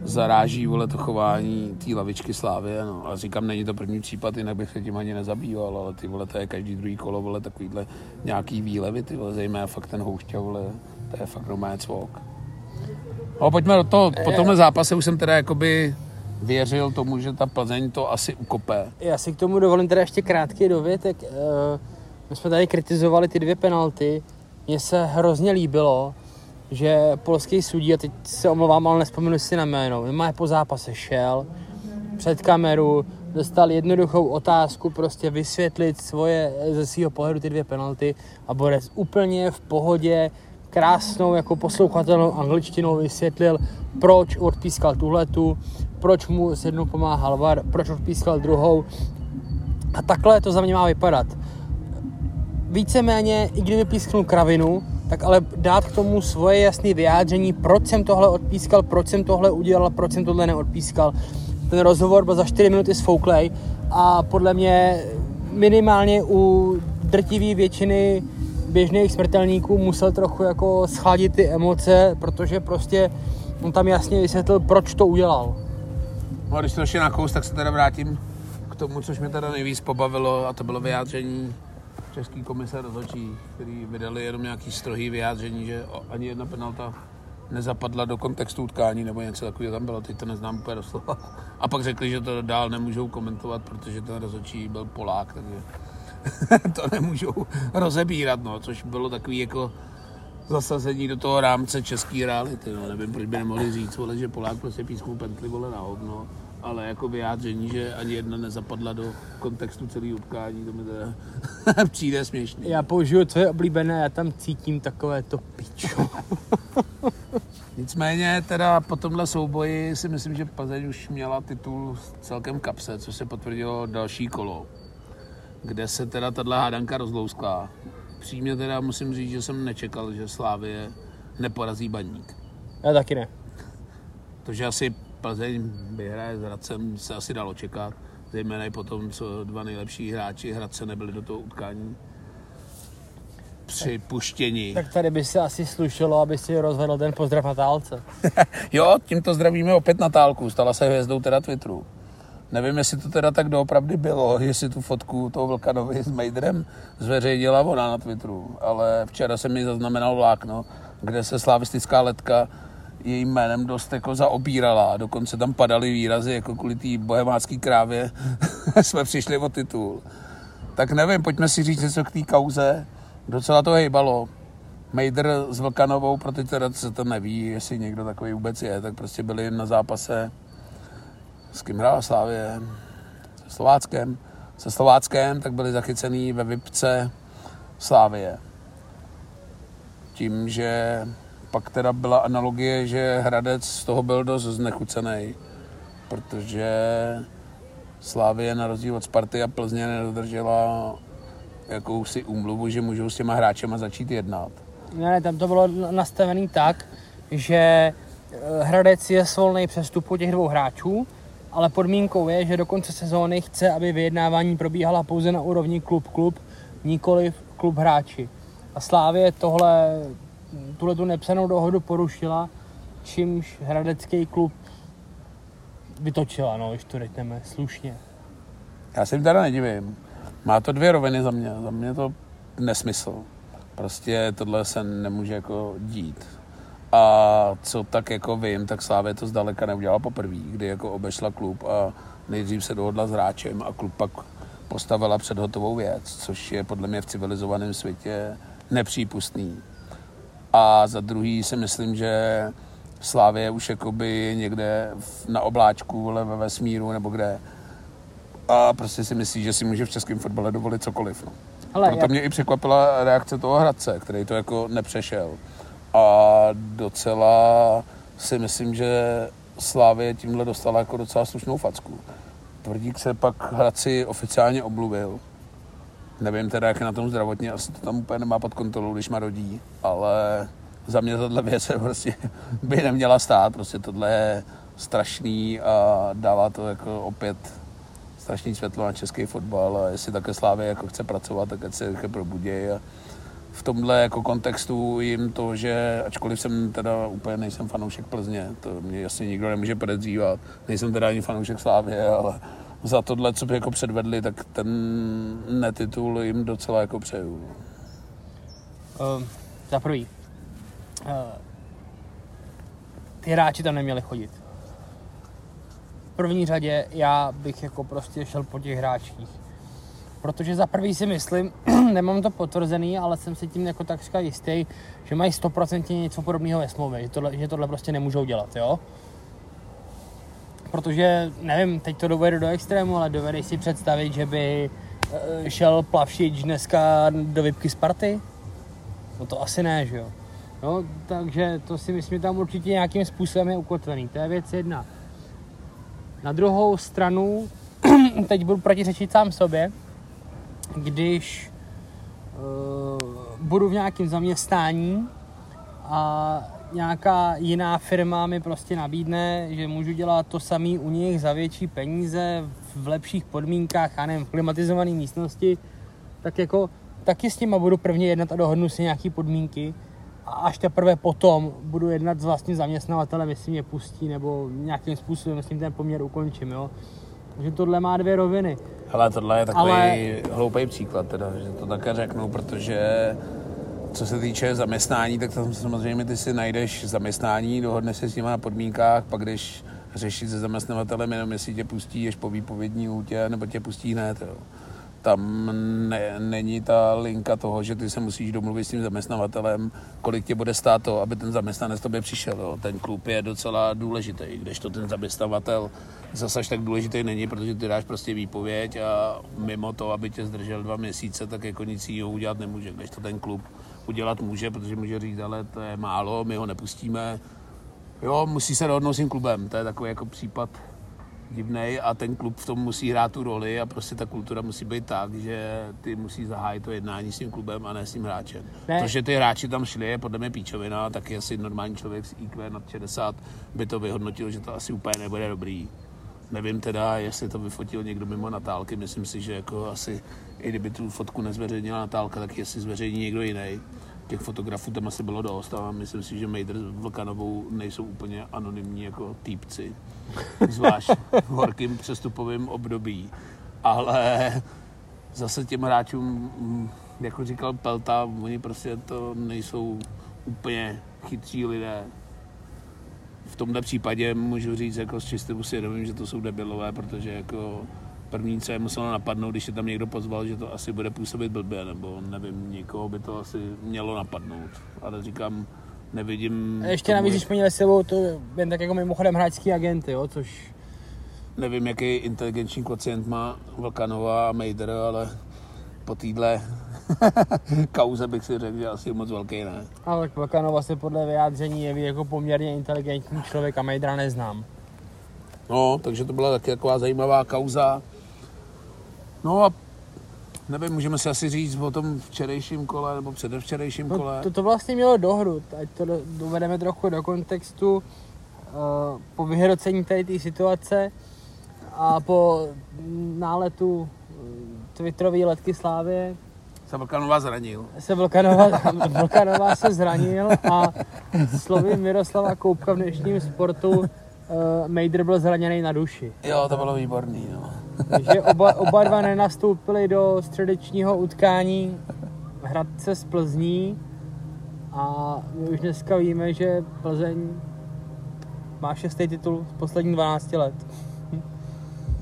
zaráží vole to chování té lavičky Slávy. No. A říkám, není to první případ, jinak bych se tím ani nezabýval, ale ty vole, to je každý druhý kolo, vole, takovýhle nějaký výlevy, ty vole, zejména fakt ten houšťa, vole, to je fakt romance cvok. No, pojďme do toho, po tomhle zápase už jsem teda jakoby věřil tomu, že ta Plzeň to asi ukope. Já si k tomu dovolím teda ještě krátký dovětek. Eh, my jsme tady kritizovali ty dvě penalty. Mně se hrozně líbilo, že polský sudí, a teď se omlouvám, ale nespomenu si na jméno, má po zápase šel před kameru, dostal jednoduchou otázku, prostě vysvětlit svoje, ze svého pohledu ty dvě penalty a Borec úplně v pohodě, krásnou jako poslouchatelnou angličtinou vysvětlil, proč odpískal tuhletu, proč mu s jednou pomáhal VAR, proč odpískal druhou. A takhle to za mě má vypadat. Víceméně, i kdyby písknul kravinu, tak ale dát k tomu svoje jasné vyjádření, proč jsem tohle odpískal, proč jsem tohle udělal, proč jsem tohle neodpískal. Ten rozhovor byl za 4 minuty s Fouklej a podle mě minimálně u drtivé většiny běžných smrtelníků musel trochu jako schladit ty emoce, protože prostě on tam jasně vysvětlil, proč to udělal. No a když to ještě na kous, tak se teda vrátím k tomu, což mě teda nejvíc pobavilo a to bylo vyjádření Český komise rozhodčí, který vydali jenom nějaký strohý vyjádření, že ani jedna penalta nezapadla do kontextu utkání nebo něco takového tam bylo, teď to neznám úplně doslova. A pak řekli, že to dál nemůžou komentovat, protože ten rozhodčí byl Polák, takže [LAUGHS] to nemůžou rozebírat, no, což bylo takový jako zasazení do toho rámce český reality, no, nevím, proč by nemohli říct, vole, že Polák prostě písknul pentli, vole, na hovno, ale jako vyjádření, že ani jedna nezapadla do kontextu celého utkání, to mi teda [LAUGHS] přijde směšný. Já použiju tvoje oblíbené, já tam cítím takové to pičo. [LAUGHS] Nicméně teda po tomhle souboji si myslím, že Plzeň už měla titul celkem kapse, co se potvrdilo další kolo, kde se teda tahle hádanka rozlouskla. Přímě teda musím říct, že jsem nečekal, že Slávě neporazí baník. Já taky ne. To, že asi Plzeň vyhraje s Hradcem, se asi dalo čekat. Zejména i potom, co dva nejlepší hráči Hradce nebyli do toho utkání připuštění. Tak tady by se asi slušelo, aby si rozvedl ten pozdrav Natálce. [LAUGHS] jo, tímto zdravíme opět Natálku, stala se hvězdou teda Twitteru. Nevím, jestli to teda tak doopravdy bylo, jestli tu fotku toho Vlkanovi s Mejdrem zveřejnila ona na Twitteru, ale včera jsem mi zaznamenal vlákno, kde se slavistická letka jejím jménem dost jako zaobírala. Dokonce tam padaly výrazy, jako kvůli té bohemácké krávě [LAUGHS] jsme přišli o titul. Tak nevím, pojďme si říct něco k té kauze. Docela to hejbalo. Mejdr s Vlkanovou, pro ty teda se to neví, jestli někdo takový vůbec je, tak prostě byli na zápase s kým hrála Slávě? Se Slováckem. Se Slováckem, tak byli zachycený ve Vipce Slávie. Tím, že pak teda byla analogie, že Hradec z toho byl dost znechucený, protože Slávie na rozdíl od Sparty a Plzně nedodržela jakousi úmluvu, že můžou s těma hráčema začít jednat. Ne, ne, tam to bylo nastavené tak, že eh, Hradec je svolný přestupu těch dvou hráčů, ale podmínkou je, že do konce sezóny chce, aby vyjednávání probíhala pouze na úrovni klub-klub, nikoli klub hráči. A Slávě tohle, tuhle tu nepsanou dohodu porušila, čímž hradecký klub vytočila, no, když to řekneme slušně. Já se teda nedivím. Má to dvě roviny za mě. Za mě to nesmysl. Prostě tohle se nemůže jako dít. A co tak jako vím, tak Slávě to zdaleka neudělala poprvé, kdy jako obešla klub a nejdřív se dohodla s hráčem a klub pak postavila před hotovou věc, což je podle mě v civilizovaném světě nepřípustný. A za druhý si myslím, že Slávě už jakoby někde na obláčku, ale ve vesmíru nebo kde. A prostě si myslí, že si může v českém fotbale dovolit cokoliv. No. Hele, Proto jak, mě i překvapila reakce toho Hradce, který to jako nepřešel. A docela si myslím, že Slávě tímhle dostala jako docela slušnou facku. Tvrdík se pak Hradci oficiálně obluvil. Nevím teda, jak je na tom zdravotně, asi to tam úplně nemá pod kontrolou, když má rodí, ale za mě tohle věc prostě by neměla stát, prostě tohle je strašný a dává to jako opět strašný světlo na český fotbal a jestli také Slávě jako chce pracovat, tak ať se jako probuděj a v tomhle jako kontextu jim to, že ačkoliv jsem teda úplně nejsem fanoušek Plzně, to mě jasně nikdo nemůže podezřívat, nejsem teda ani fanoušek Slávě, ale za tohle, co by jako předvedli, tak ten netitul jim docela jako přeju. uh, za prvý, uh, ty hráči tam neměli chodit. V první řadě já bych jako prostě šel po těch hráčích. Protože za prvý si myslím, [CLEARS THROAT] nemám to potvrzený, ale jsem si tím jako takřka jistý, že mají 100% něco podobného ve smlouvě, že tohle, že tohle prostě nemůžou dělat, jo? Protože, nevím, teď to dovedu do extrému, ale dovedeš si představit, že by eh, šel Plavšič dneska do vypky Sparty? No to asi ne, že jo? No, takže to si myslím, tam určitě nějakým způsobem je ukotvený. To je věc jedna. Na druhou stranu, [CLEARS THROAT] teď budu protiřečit sám sobě, když uh, budu v nějakém zaměstnání a nějaká jiná firma mi prostě nabídne, že můžu dělat to samý u nich za větší peníze, v lepších podmínkách, já nevím, v klimatizované místnosti, tak jako taky s nima budu prvně jednat a dohodnu si nějaký podmínky a až teprve potom budu jednat s vlastním zaměstnavatelem, jestli mě pustí nebo nějakým způsobem s tím ten poměr ukončím, jo. Takže tohle má dvě roviny. Hele, tohle je takový Ale- Ale... hloupý příklad, teda, že to také řeknu, protože co se týče zaměstnání, tak tam samozřejmě ty si najdeš zaměstnání, dohodneš se s nimi na podmínkách, pak když řešit se zaměstnavatelem jenom jestli tě pustí až po výpovědní útě, nebo tě pustí hned. Jo. Tam ne, není ta linka toho, že ty se musíš domluvit s tím zaměstnavatelem, kolik tě bude stát to, aby ten zaměstnanec tobě přišel. Jo. Ten klub je docela důležitý, když to ten zaměstnavatel zase až tak důležitý není, protože ty dáš prostě výpověď a mimo to, aby tě zdržel dva měsíce, tak jako nic jiného udělat nemůže. Když to ten klub udělat může, protože může říct, ale to je málo, my ho nepustíme. Jo, musí se dohodnout s tím klubem, to je takový jako případ divnej a ten klub v tom musí hrát tu roli a prostě ta kultura musí být tak, že ty musí zahájit to jednání s tím klubem a ne s tím hráčem. Ne. Ne. To, že ty hráči tam šli, je podle mě píčovina, taky asi normální člověk s IQ nad 60 by to vyhodnotil, že to asi úplně nebude dobrý. Nevím teda, jestli to vyfotil někdo mimo Natálky, myslím si, že jako asi, i kdyby tu fotku nezveřejnila Natálka, tak jestli zveřejní někdo jiný. Těch fotografů tam asi bylo dost a myslím si, že Mejdr s Vlkanovou nejsou úplně anonymní jako týpci, zvlášť v horkým přestupovém období. Ale zase těm hráčům, mm, jako říkal Pelta, oni prostě to nejsou úplně chytří lidé. V tomhle případě můžu říct jako s čistým svědomím, že to jsou debilové, protože jako první, co je muselo napadnout, když je tam někdo pozval, že to asi bude působit blbě, nebo nevím, někoho by to asi mělo napadnout. Ale říkám, nevidím... A ještě navíc, když měli s sebou to jen tak jako mimochodem hráčský agenty, jo, což Nevím, jaký inteligenční kocient má Vlkanová a Mejder, ale po téhle [LAUGHS] kauze bych si řekl, že asi moc velký ne. ale tak Vakanova se podle vyjádření jeví jako poměrně inteligentní člověk a Mejdra neznám. No, takže to byla taky taková zajímavá kauza. No a nevím, můžeme si asi říct o tom včerejším kole nebo předevčerejším No, kole. to, to vlastně mělo dohru, ať to do- dovedeme trochu do kontextu uh, po vyhrocení tady té situace a po náletu eh, Twitterové letky Slávě Se Vlkanová zranil. se Vlkanová, Vlkanová se zranil a slovy Miroslava Koupka v dnešním sportu uh, Mejdr byl zraněný na duši. Jo, to bylo výborný, no. Takže oba, oba dva nenastoupili do středečního utkání Hradce z Plzní A my už dneska víme, že Plzeň má šestý titul z posledních 12 let.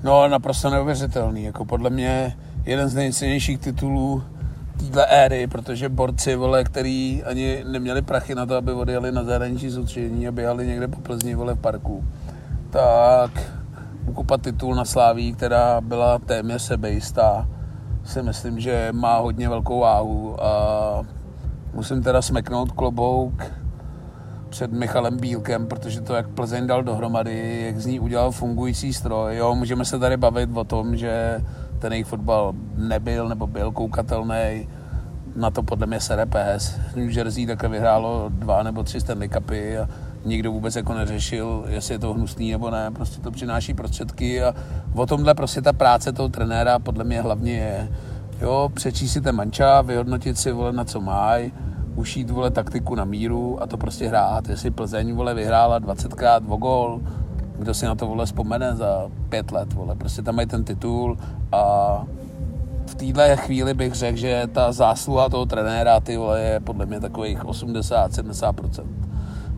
No, naprosto neuvěřitelný. Jako podle mě jeden z nejcennějších titulů téhle éry, protože borci, vole, který ani neměli prachy na to, aby odjeli na zahraniční soustředění a běhali někde po Plzni, vole, v parku, tak ukupat titul na Sláví, která byla téměř sebejistá, si myslím, že má hodně velkou váhu a musím teda smeknout klobouk před Michalem Bílkem, protože to, jak Plzeň dal dohromady, jak z ní udělal fungující stroj. Jo, můžeme se tady bavit o tom, že ten jejich fotbal nebyl nebo byl koukatelný. Na to podle mě sere PS. New Jersey také vyhrálo dva nebo tři Stanley Cupy a nikdo vůbec jako neřešil, jestli je to hnusný nebo ne. Prostě to přináší prostředky a o tomhle prostě ta práce toho trenéra podle mě hlavně je. Jo, přečíst si ten manča, vyhodnotit si, vole, na co mají, ušít, vole, taktiku na míru a to prostě hrát. Jestli Plzeň, vole, vyhrála 20krát o gol, kdo si na to, vole, vzpomene za pět let, vole. Prostě tam mají ten titul a v téhle chvíli bych řekl, že ta zásluha toho trenéra, ty vole, je podle mě takových 80-70%.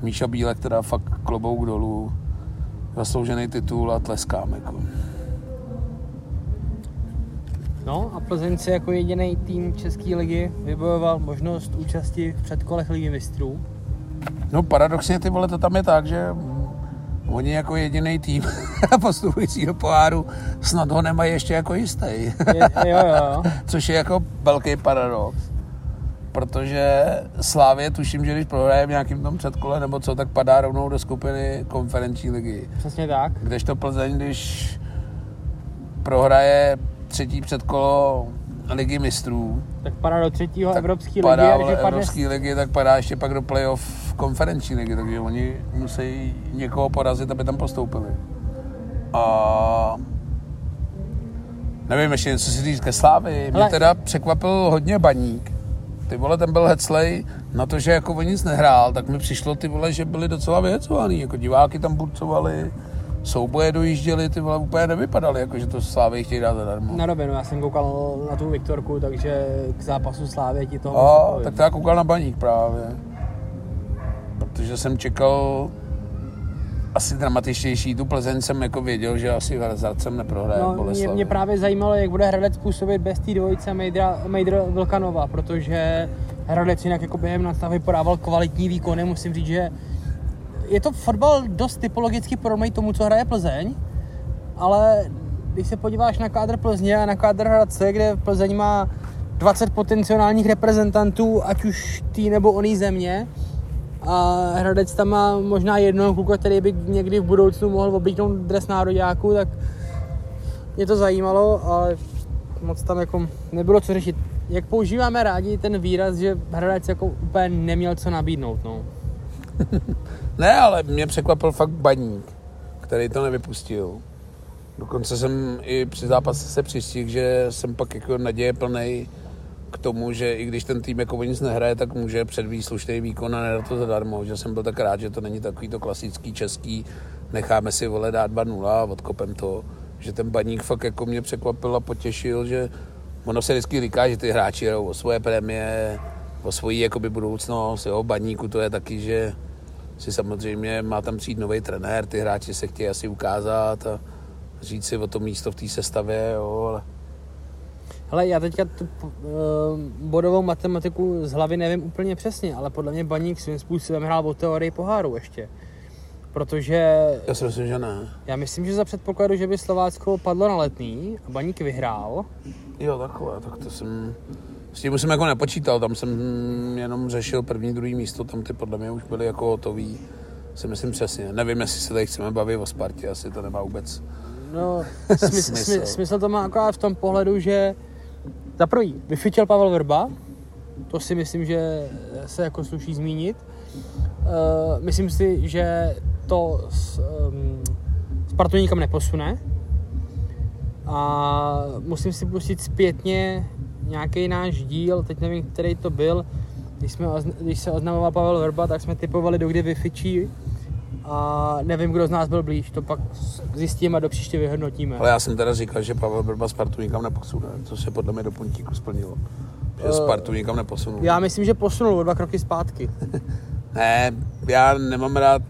Míša Bílek teda fakt klobouk dolů, zasloužený titul a tleskám, jako. No a Plzeň si jako jediný tým České ligy vybojoval možnost účasti v předkolech ligy mistrů. No paradoxně ty vole, to tam je tak, že oni jako jediný tým [LAUGHS] postupující do poháru snad ho nemají ještě jako jistý. Je, jo, jo. [LAUGHS] Což je jako velký paradox. Protože Slávě tuším, že když prohraje v nějakým tom předkole nebo co, tak padá rovnou do skupiny konferenční ligy. Přesně tak. Kdežto Plzeň, když prohraje třetí předkolo ligy mistrů, Tak padá do třetího tak Evropské ligy, padá padne Evropské ligy, tak padá ještě pak do playoff konferenční ligy, takže oni musí někoho porazit, aby tam postoupili. A nevím ještě něco si říct ke Slávy. Mě teda překvapil hodně baník. Ty vole, ten byl heclej na to, že jako o nic nehrál, tak mi přišlo ty vole, že byli docela vyhecovaný. Jako diváky tam burcovali, souboje dojížděli, ty vole úplně nevypadaly, jako že to Slávy chtějí dát zadarmo. na rovinu. Já jsem koukal na tu Viktorku, takže k zápasu Slávě ti toho A, moc nepovím. tak to já koukal na baník právě. Protože jsem čekal asi dramatičtější. Tu Plzeň jsem jako věděl, že asi s Hradcem neprohraje No, mě, Boleslav. mě, právě zajímalo, jak bude Hradec působit bez té dvojice Mejdra, Mejdr Vlkanova, protože Hradec jinak jako během nastavy podával kvalitní výkony, musím říct, že je to fotbal dost typologicky podobný tomu, co hraje Plzeň, ale když se podíváš na kádr Plzně a na kádr Hradce, kde Plzeň má 20 potenciálních reprezentantů, ať už tý nebo oný země, a Hradec tam má možná jednoho kluka, který by někdy v budoucnu mohl oblíknout dres nároďáku, tak mě to zajímalo, ale moc tam jako nebylo co řešit. Jak používáme rádi ten výraz, že Hradec jako úplně neměl co nabídnout, no. [LAUGHS] Ne, ale mě překvapil fakt baník, který to nevypustil. Dokonce jsem i při zápase se přistihl, že jsem pak jako naděje plnej k tomu, že i když ten tým jako nic nehraje, tak může předvít slušný výkon a nedat to zadarmo. Že jsem byl tak rád, že to není takový to klasický český, necháme si vole dát 2-0 a odkopem to. Že ten baník fakt jako mě překvapil a potěšil, že ono se vždycky říká, že ty hráči jdou o svoje prémie, o svoji jakoby budoucnost, jo, baníku to je taky, že si samozřejmě má tam přijít nový trenér, ty hráči se chtějí asi ukázat a říct si o to místo v té sestavě, jo, ale Hele, já teďka tu uh, bodovou matematiku z hlavy nevím úplně přesně, ale podle mě Baník svým způsobem hrál o teorii poháru ještě. Protože já si myslím, že ne. já myslím, že za předpokladu, že by Slovácko padlo na letný a Baník vyhrál, Jo, takhle, tak to jsem... S tím jsem jako nepočítal, tam jsem jenom řešil první, druhý místo, tam ty podle mě už byly jako hotový, si myslím přesně. Nevím, jestli se tady chceme bavit o Spartě, asi to nemá vůbec. No, smysl, [LAUGHS] Smysl. smysl. smysl to má akorát v tom pohledu, že za prvý vyfičil Pavel Vrba, to si myslím, že se jako sluší zmínit. Uh, myslím si, že to s, um, Spartu nikam neposune. A musím si pustit zpětně nějaký náš díl, teď nevím, který to byl, když, jsme, když se oznamoval Pavel Vrba, tak jsme typovali, do kdy vyfičí a nevím, kdo z nás byl blíž, to pak zjistíme a do příště vyhodnotíme. Ale já jsem teda říkal, že Pavel Brba Spartu nikam neposune, co se podle mě do puntíku splnilo. Že Spartu nikam neposunul. Já myslím, že posunul o dva kroky zpátky. [LAUGHS] Ne, já nemám rád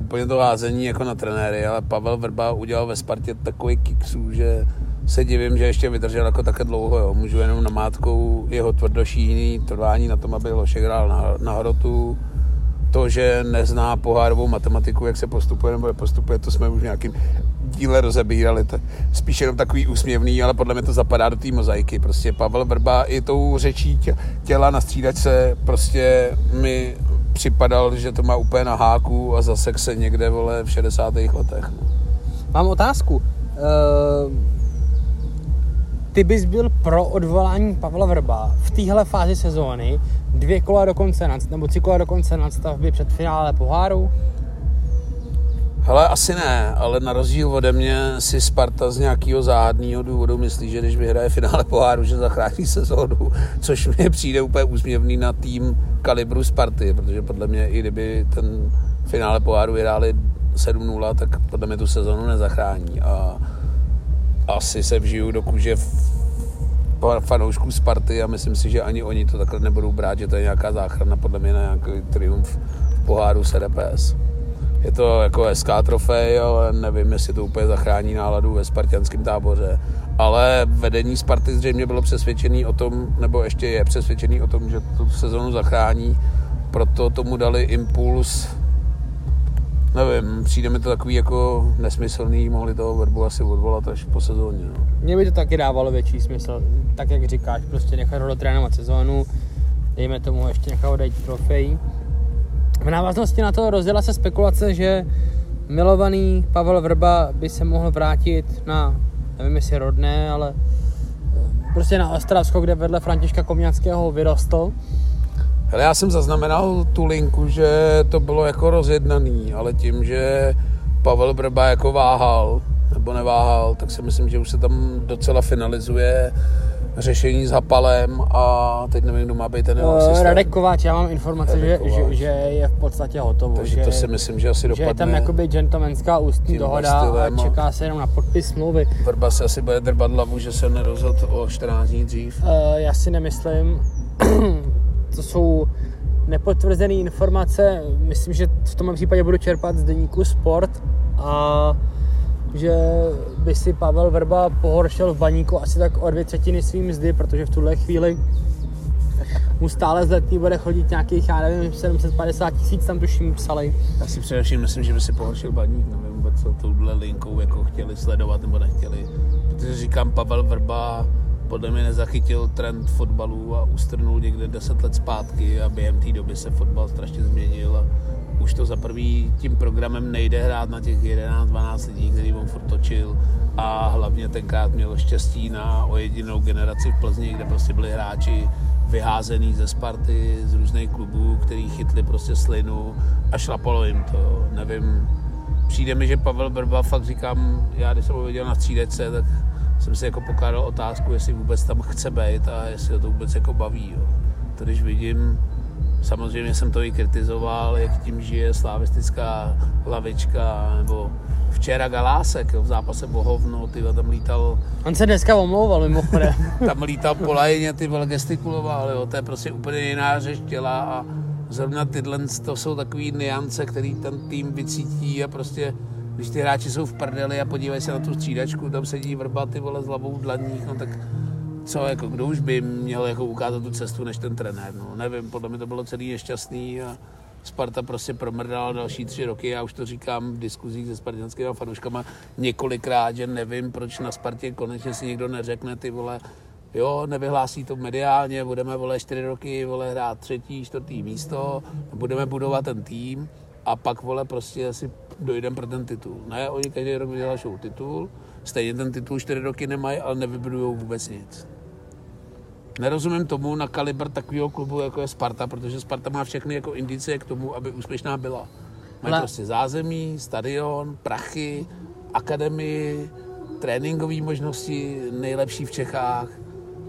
úplně to házení jako na trenéry, ale Pavel Vrba udělal ve Spartě takový kiksů, že se divím, že ještě vydržel jako také dlouho. Jo. Můžu jenom namátkou jeho tvrdošíní trvání na tom, aby Lošek hrál na, na hrotu. To, že nezná pohárovou matematiku, jak se postupuje nebo nepostupuje, to jsme už v nějakým díle rozebírali. To spíš jenom takový úsměvný, ale podle mě to zapadá do té mozaiky. Prostě Pavel Vrba i tou řečí těla na střídačce prostě mi připadal, že to má úplně na háku a zase se někde, vole, v 60. letech. Mám otázku. Uh, ty bys byl pro odvolání Pavla Vrba v téhle fázi sezóny dvě kola do konce, nebo tři kola do konce nadstavby před finále poháru? Hele, asi ne, ale na rozdíl ode mě si Sparta z nějakého záhadného důvodu myslí, že když vyhraje finále poháru, že zachrání sezónu, což mi přijde úplně úsměvný na tým kalibru Sparty, protože podle mě i kdyby ten finále poháru vyhráli 7-0, tak podle mě tu sezónu nezachrání a asi se vžiju do kůže fanoušků Sparty a myslím si, že ani oni to takhle nebudou brát, že to je nějaká záchrana podle mě na nějaký triumf v poháru SRPS je to jako SK trofej, ale nevím, jestli to úplně zachrání náladu ve spartianském táboře. Ale vedení Sparty zřejmě bylo přesvědčený o tom, nebo ještě je přesvědčený o tom, že tu sezonu zachrání, proto tomu dali impuls nevím, přijde mi to takový jako nesmyslný, mohli toho verbu asi odvolat až po sezóně. No. Mně by to taky dávalo větší smysl, tak jak říkáš, prostě nechat ho dotrénovat sezónu, dejme tomu ještě nechat odejít trofej v návaznosti na to rozděla se spekulace, že milovaný Pavel Vrba by se mohl vrátit na, nevím jestli rodné, ale eh, prostě na Ostravsko, kde vedle Františka Komňackého vyrostl. Hele, já jsem zaznamenal tu linku, že to bylo jako rozjednaný, ale tím, že Pavel Vrba jako váhal, nebo neváhal, tak si myslím, že už se tam docela finalizuje řešení s Hapalem a teď nevím, kdo má být ten jeho uh, Radek Kováč, já mám informace, že, že, že, je v podstatě hotovo. Takže že, to si myslím, že asi dopadne. Že je tam jakoby gentlemanská ústní dohoda a čeká se jenom na podpis smlouvy. Vrba se asi bude drbat hlavu, že se nerozhodl o 14 dní dřív. Uh, já si nemyslím. [CLEARS THROAT] to jsou nepotvrzené informace. Myslím, že v tomhle případě budu čerpat z deníku Sport a že by si Pavel Vrba pohoršil v baníku asi tak o dvě třetiny svým mzdy, protože v tuhle chvíli mu stále z letní bude chodit nějakých, já nevím, 750 tisíc, tam tuším psali. Já si především myslím, že by si pohoršil baník, nevím vůbec, co touhle linkou jako chtěli sledovat nebo nechtěli. Protože říkám, Pavel Vrba podle mě nezachytil trend fotbalu a ustrnul někde 10 let zpátky a během té doby se fotbal strašně změnil a už to za prvý tím programem nejde hrát na těch 11-12 lidí, který on furt točil a hlavně tenkrát měl štěstí na o jedinou generaci v Plzni, kde prostě byli hráči vyházený ze Sparty, z různých klubů, který chytli prostě slinu a šlapalo jim to. Nevím, přijde mi, že Pavel Brba, fakt říkám, já když jsem ho viděl na střídece, tak jsem si jako pokládal otázku, jestli vůbec tam chce být a jestli ho to vůbec jako baví. Jo. To když vidím, Samozřejmě jsem to i kritizoval, jak tím žije slavistická lavička, nebo včera Galásek v zápase Bohovno, ty tam lítal... On se dneska omlouval mimochodem. [LAUGHS] tam lítal po lajině, ty vole gestikuloval, jo, to je prostě úplně jiná řeč těla a zrovna tyhle to jsou takový niance, který ten tým vycítí a prostě když ty hráči jsou v prdeli a podívají se na tu střídačku, tam sedí vrba ty vole s hlavou v dlaních, no tak co, jako kdo už by měl jako ukázat tu cestu než ten trenér, no, nevím, podle mě to bylo celý nešťastný a Sparta prostě promrdala další tři roky, já už to říkám v diskuzích se spartianskými fanouškama několikrát, že nevím, proč na Spartě konečně si někdo neřekne ty vole, jo, nevyhlásí to mediálně, budeme vole čtyři roky vole hrát třetí, čtvrtý místo, budeme budovat ten tým a pak vole prostě asi dojdeme pro ten titul. Ne, oni každý rok vyhlašou titul, stejně ten titul čtyři roky nemají, ale nevybudují vůbec nic. Nerozumím tomu na kalibr takového klubu, jako je Sparta, protože Sparta má všechny jako indicie k tomu, aby úspěšná byla. Mají Ale... prostě zázemí, stadion, prachy, akademii, tréninkové možnosti nejlepší v Čechách.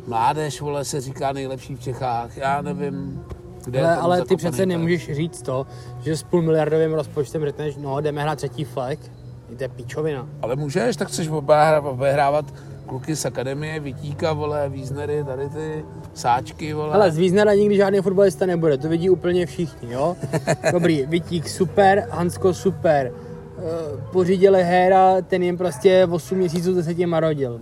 Mládež, vole, se říká nejlepší v Čechách. Já nevím, kde ale, ale ty přece nemůžeš říct to, že s půl miliardovým rozpočtem řekneš, no jdeme hrát třetí flek, to je píčovina. Ale můžeš, tak chceš obehrávat kluky z akademie, Vytíka, vole, Víznery, tady ty sáčky, vole. Ale z Víznera nikdy žádný fotbalista nebude, to vidí úplně všichni, jo? [LAUGHS] Dobrý, Vytík super, Hansko super, Eh, pořídili Héra, ten jim prostě 8 měsíců se tím rodil.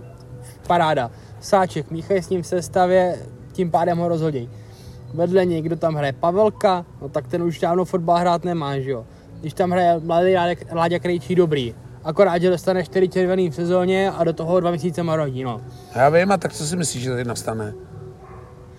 Paráda. Sáček, míchají s ním v sestavě, tím pádem ho rozhodějí. Vedle něj, kdo tam hraje Pavelka, no tak ten už dávno fotbal hrát nemá, že jo. Když tam hraje mladý Láďa Krejčí, dobrý. Akorát, že dostane 4 červený v sezóně a do toho dva měsíce marodí, no. Já vím, a tak co si myslíš, že tady nastane?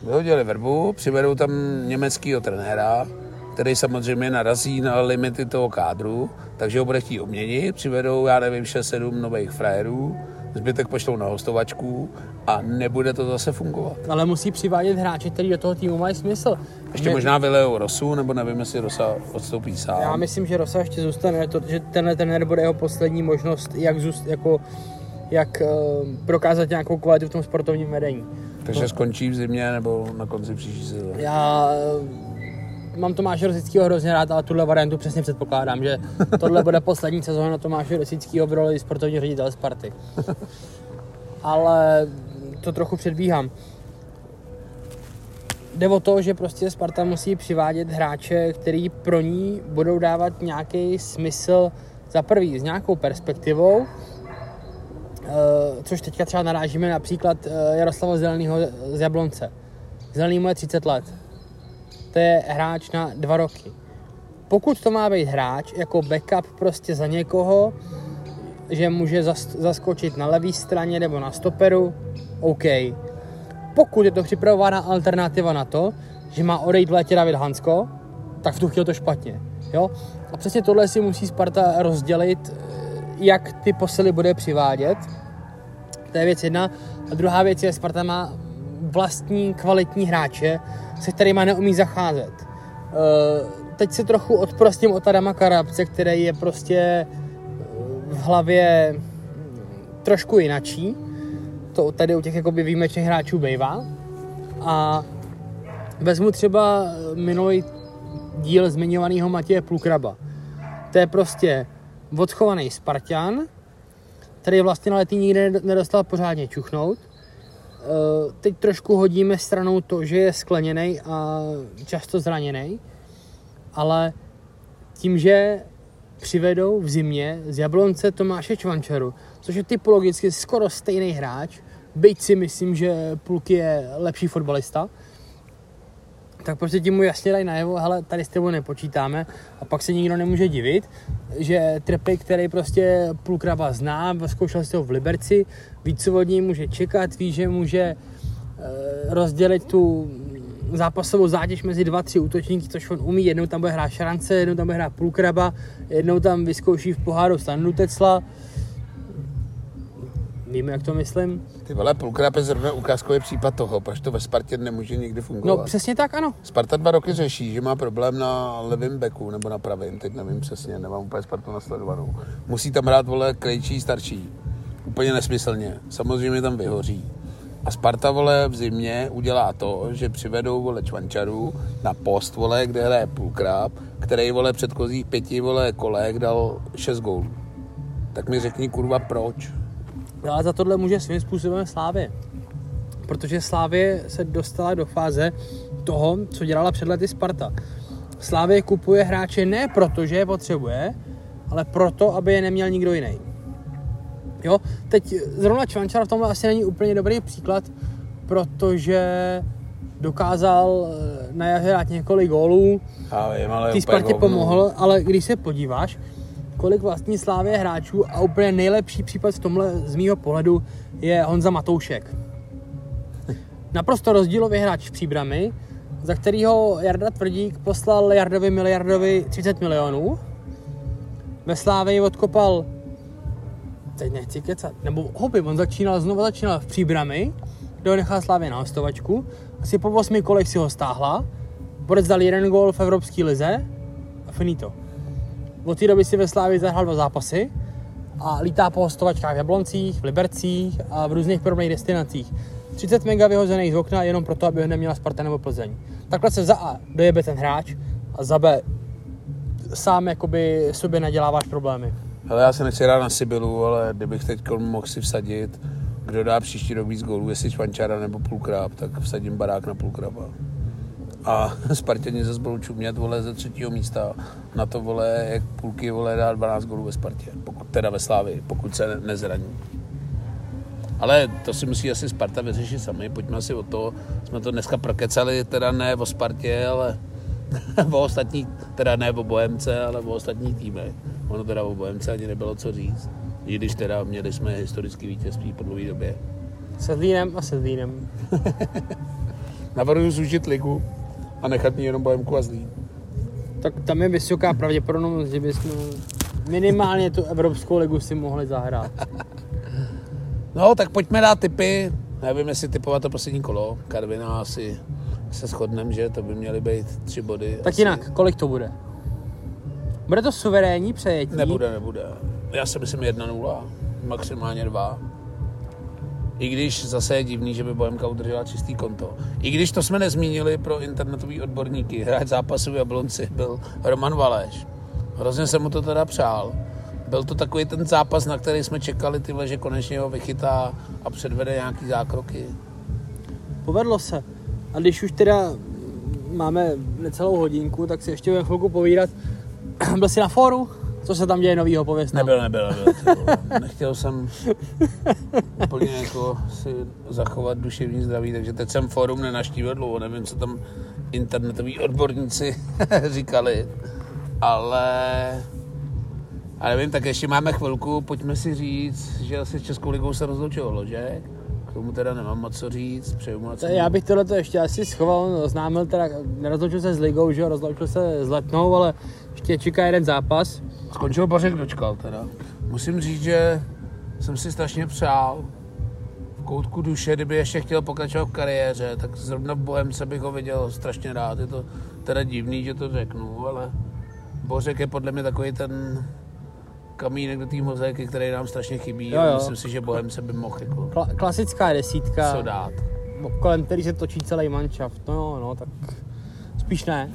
Vyhodili verbu, přivedou tam německého trenéra, který samozřejmě narazí na limity toho kádru, takže ho bude chtít obměnit, přivedou, já nevím, 6-7 nových frajerů, zbytek pošlou na hostovačku a nebude to zase fungovat. Ale musí přivádět hráče, který do toho týmu mají smysl. Ještě možná vylejou Rosu, nebo nevím, jestli Rosa odstoupí sám. Já myslím, že Rosa ještě zůstane, to, že tenhle trenér bude jeho poslední možnost, jak, zůst, jako, jak uh, prokázat nějakou kvalitu v tom sportovním vedení. Takže skončí v zimě nebo na konci příští sezóny. Já eh, mám Tomáše Rosického hrozně rád, ale tuhle variantu přesně předpokládám, že tohle bude poslední sezóna Tomáše Rosického v roli sportovního ředitele Sparty. [LAUGHS] Ale to trochu předbíhám. Jde o to, že prostě Sparta musí přivádět hráče, který pro ní budou dávat nějaký smysl za prvý s nějakou perspektivou, eh, což teďka třeba narážíme například eh, Jaroslava Zeleného z Jablonce. Zelený mu je 30 let. To je hráč na dva roky. Pokud to má být hráč jako backup prostě za někoho, že může zas- zaskočit na levé straně nebo na stoperu, OK. Pokud je to připravovaná alternativa na to, že má odejít v létě David Hansko, tak v tu chvíli to špatně. Jo? A přesně tohle si musí Sparta rozdělit, eh, jak ty posily bude přivádět. To je věc jedna. A druhá věc je, Sparta má vlastní kvalitní hráče, se kterými neumí zacházet. Eh, Teď se trochu odprostím od Adama Karabce, který je prostě v hlavě trošku jinačí. To tady u těch jakoby výjimečných hráčů bývá. A vezmu třeba minulý díl zmiňovaného Matěje Plukraba. To je prostě odchovaný Spartan, který vlastně na letý nikdy nedostal pořádně čuchnout. Eh, Teď trošku hodíme stranou to, že je skleněný a často zraněný, ale tím, že přivedou v zimě z Jablonce Tomáše Čvančaru, což je typologicky skoro stejný hráč, byť si myslím, že Pulky je lepší fotbalista, tak prostě tím mu jasně dají najevo, hele, tady s tebou nepočítáme a pak se nikdo nemůže divit, že Trepej, který prostě Pulkraba zná, zkoušel si ho v Liberci, ví, co od něj může čekat, ví, že může eh, rozdělit tu zápasovou zátěž mezi dva, tři útočníky, což on umí. Jednou tam bude hrát Šarance, jednou tam bude hrát Pulkraba, jednou tam vyzkouší v poháru Standu Tecla. Víme, jak to myslím? Ty vole, Pulkrab je zrovna ukázkový případ toho, proč to ve Spartě nemůže nikdy fungovat. No přesně tak, ano. Sparta dva roky řeší, že má problém na levém beku nebo na pravém, teď nevím přesně, nemám úplně Spartu nasledovanou. Musí tam hrát, vole, krejčí, starší. Úplně nesmyslně. Samozřejmě tam vyhoří. A Sparta, vole, v zimě udělá to, že přivedou, vole, Čvančaru na post, vole, kde hraje Pulkrab, který, vole, předchozích pěti, vole, kolek dal šest gólů. Tak mi řekni, kurva, proč? Ale za tohle může svým způsobem Slávě. Protože Slávě se dostala do fáze toho, co dělala před lety Sparta. Slávě kupuje hráče ne proto, že je potřebuje, ale proto, aby je neměl nikdo jiný. Jo, teď zrovna Čvančar v tomhle asi není úplně dobrý příklad, protože dokázal eh, na jaře dát několik gólů, ale ty Spartě pomohl, ale když se podíváš, kolik vlastní Slávě hráčů a úplně nejlepší případ v tomhle z mýho pohledu je Honza Matoušek. Naprosto rozdílový hráč v příbrami, za kterýho Jarda Tvrdík poslal Jardovi miliardovi 30 milionů. Ve Slávě odkopal teď nechci kecat, nebo hobby, on začínal, znovu začínal v příbrami, kde nechal Slávě na hostovačku, asi po 8 kolech si ho stáhla, Borec dal jeden gól v Evropské lize a finito. Od té doby si ve Slávě zahrál dva zápasy a lítá po hostovačkách v Jabloncích, v Libercích a v různých podobných destinacích. 30 mega vyhozených z okna jenom proto, aby ho neměla Sparta nebo Plzeň. Takhle se za A dojebe ten hráč a za B sám jakoby sobě naděláváš problémy. Hele, já se nechci hrát na Sibylu, ale kdybych teď mohl si vsadit kdo dá příští rok víc gólů, jestli Švančara nebo Pulkrab, tak vsadím barák na Pulkraba. A [LAUGHS] Spartěni zase budou čumět, vole, ze třetího místa. Na to, vole, jak půlky, vole, dá 12 gólů ve Spartě. Pokud, teda ve Slávi, pokud se nezraní. Ale to si musí asi Sparta vyřešit sami. Pojďme si o to, jsme to dneska prokecali, teda ne o Spartě, ale [LAUGHS] o ostatní, teda ne o Bohemce, ale o ostatní týmy. Ono teda o Bohemce ani nebylo co říct. I když teda měli jsme historický vítězství po dlouhé době. Se Zlínem a se Zlínem. [LAUGHS] Navrhuji zúžit ligu a nechat mě jenom Bohemku a Zlín. Tak tam je vysoká pravděpodobnost, že bychom minimálně tu Evropskou ligu si mohli zahrát. No, tak pojďme dát tipy. Nevím, jestli typovat to poslední kolo. Karvina asi se shodneme, že to by měly být tři body. Tak asi. jinak, kolik to bude? Bude to suverénní přejetí? Nebude, nebude. Já si myslím 1-0, maximálně 2. I když zase je divný, že by Bohemka udržela čistý konto. I když to jsme nezmínili pro internetový odborníky, hráč zápasu v Jablonci byl Roman Valeš. Hrozně jsem mu to teda přál. Byl to takový ten zápas, na který jsme čekali, tyhle, že konečně ho vychytá a předvede nějaký zákroky. Povedlo se. A když už teda máme necelou hodinku, tak si ještě budeme chvilku povídat. [CLEARS THROAT] Byl jsi na fóru? Co se tam děje novýho, pověz nám. Nebyl, nebyl, nebyl. vole. Nechtěl jsem úplně jako si zachovat duševní zdraví, takže teď jsem fórum nenaštívil dlouho, nevím, co tam internetoví odborníci [LAUGHS] říkali, ale a nevím, tak ještě máme chvilku, pojďme si říct, že asi s Českou ligou se rozloučil Ložek, k tomu teda nemám moc co říct, přeju To Já bych tohle ještě asi schoval, oznámil teda, nerozloučil se s ligou, že jo, rozloučil se s letnou, ale ještě čeká jeden zápas. Skončil Bořek dočkal teda. Musím říct, že jsem si strašně přál v koutku duše, kdyby ještě chtěl pokračovat v kariéře, tak zrovna v Bohemce bych ho viděl strašně rád. Je to teda divný, že to řeknu, ale Bořek je podle mě takový ten kamínek do té mozaiky, který nám strašně chybí. Jo, a jo. Myslím si, že Bohemce by mohl jako Kla- klasická desítka, co dát. kolem který se točí celý manšaft. No no, tak spíš ne.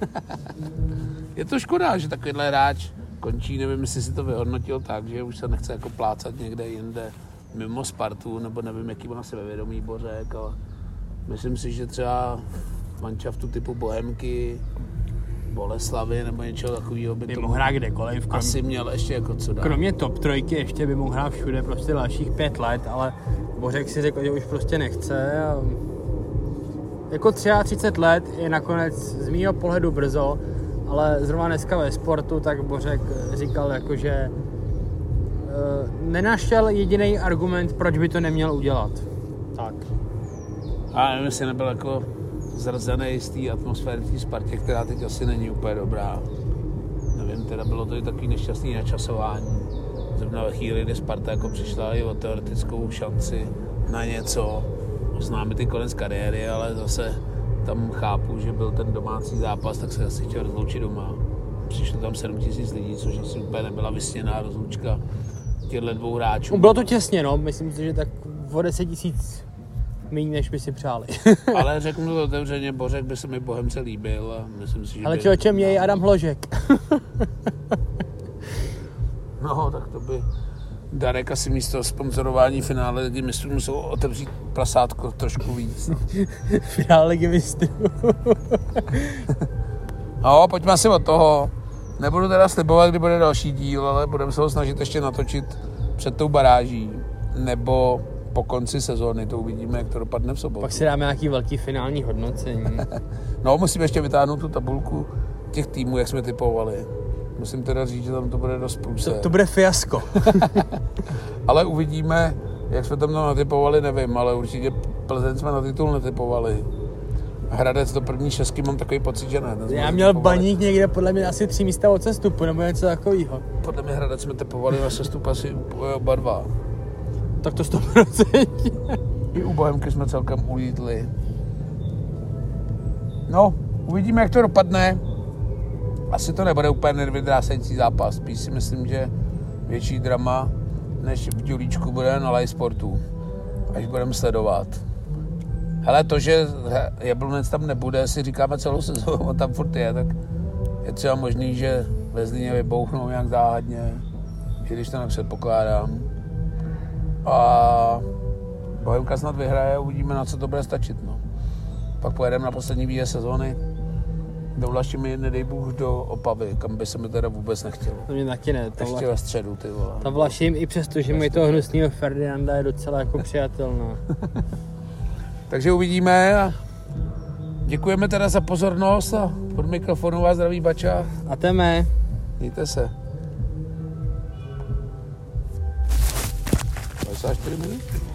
[LAUGHS] Je to škoda, že takovýhle hráč končí, nevím, jestli si to vyhodnotil tak, že už se nechce jako plácat někde jinde mimo Spartu, nebo nevím, jaký má sebevědomý Bořek, ale myslím si, že třeba manšaftu typu Bohemky, Boleslavy nebo něčeho takového by By to mohl hrát kdekoliv, krom, asi měl ještě jako co dát. kromě top trojky ještě by mohl hrát všude prostě dalších pět let, ale Bořek si řekl, že už prostě nechce a jako 33 let je nakonec z mýho pohledu brzo, ale zrovna dneska ve sportu, tak Bořek říkal jako, že eh, nenašel jediný argument, proč by to neměl udělat. Tak. A nevím, jestli nebyl jako zrzený z té atmosféry v té Spartě, která teď asi není úplně dobrá. Nevím, teda bylo to i takový nešťastný načasování. Zrovna ve chvíli, kdy Sparta jako přišla i o teoretickou šanci na něco, oznámit i konec kariéry, ale zase tam chápu, že byl ten domácí zápas, tak se asi chtěl rozloučit doma. Přišlo tam 7 tisíc lidí, což asi úplně nebyla vysněná rozlučka těchto dvou hráčů. Bylo to těsně, no, myslím si, že tak o 10 tisíc méně, než by si přáli. [LAUGHS] Ale [LAUGHS] řeknu to otevřeně, Bořek by se mi Bohemce líbil a myslím si, že ale člověče, měj Adam Hložek. [LAUGHS] No, tak to by Darek asi místo sponzorování finále lidi mistrů musel otevřít prasátko trošku víc. No. Finále ligy mistrů. no, pojďme asi od toho. Nebudu teda slibovat, kdy bude další díl, ale budeme se ho snažit ještě natočit před tou baráží. Nebo po konci sezóny, to uvidíme, jak to dopadne v sobotu. Pak si dáme nějaký velký finální hodnocení. [LAUGHS] No, musíme ještě vytáhnout tu tabulku těch týmů, jak jsme typovali. Musím teda říct, že tam to bude dost To, průse. to bude fiasko. [LAUGHS] Ale uvidíme, jak jsme tam to natypovali, nevím, ale určitě Plzeň jsme na titul netypovali. Hradec do první šestky mám takový pocit, že ne. Já měl netypovali. baník někde podle mě asi tři místa od cestupu, nebo něco takového. Podle mě Hradec jsme typovali na sestup asi oba dva. Tak to 100%. I u Bohemky jsme celkem ulítli. No, uvidíme, jak to dopadne. Asi to nebude úplně nervydrásající zápas. Spíš si myslím, že větší drama než v Dělíčku bude na live sportu. Až budeme sledovat. Hele, to, že Jablonec tam nebude, si říkáme celou sezónu, on tam furt je, tak je třeba možný, že ve Zlíně vybouchnou nějak záhadně, i když to nepředpokládám. A Bohemka snad vyhraje, uvidíme, na co to bude stačit. No. Pak pojedeme na poslední výjezd sezóny. Dovlaští mi, nedej Bůh, do Opavy, kam by se mi teda vůbec nechtělo. To mě taky ne. Ta, Ještě vla, ve středu, ty vole. ta Vlašim i přesto, že mají toho hnusného Ferdinanda je docela jako přijatelná. [LAUGHS] [LAUGHS] Takže uvidíme a děkujeme teda za pozornost a pod mikrofonu vás zdraví Bača. A teme. Mějte se. 54 minut.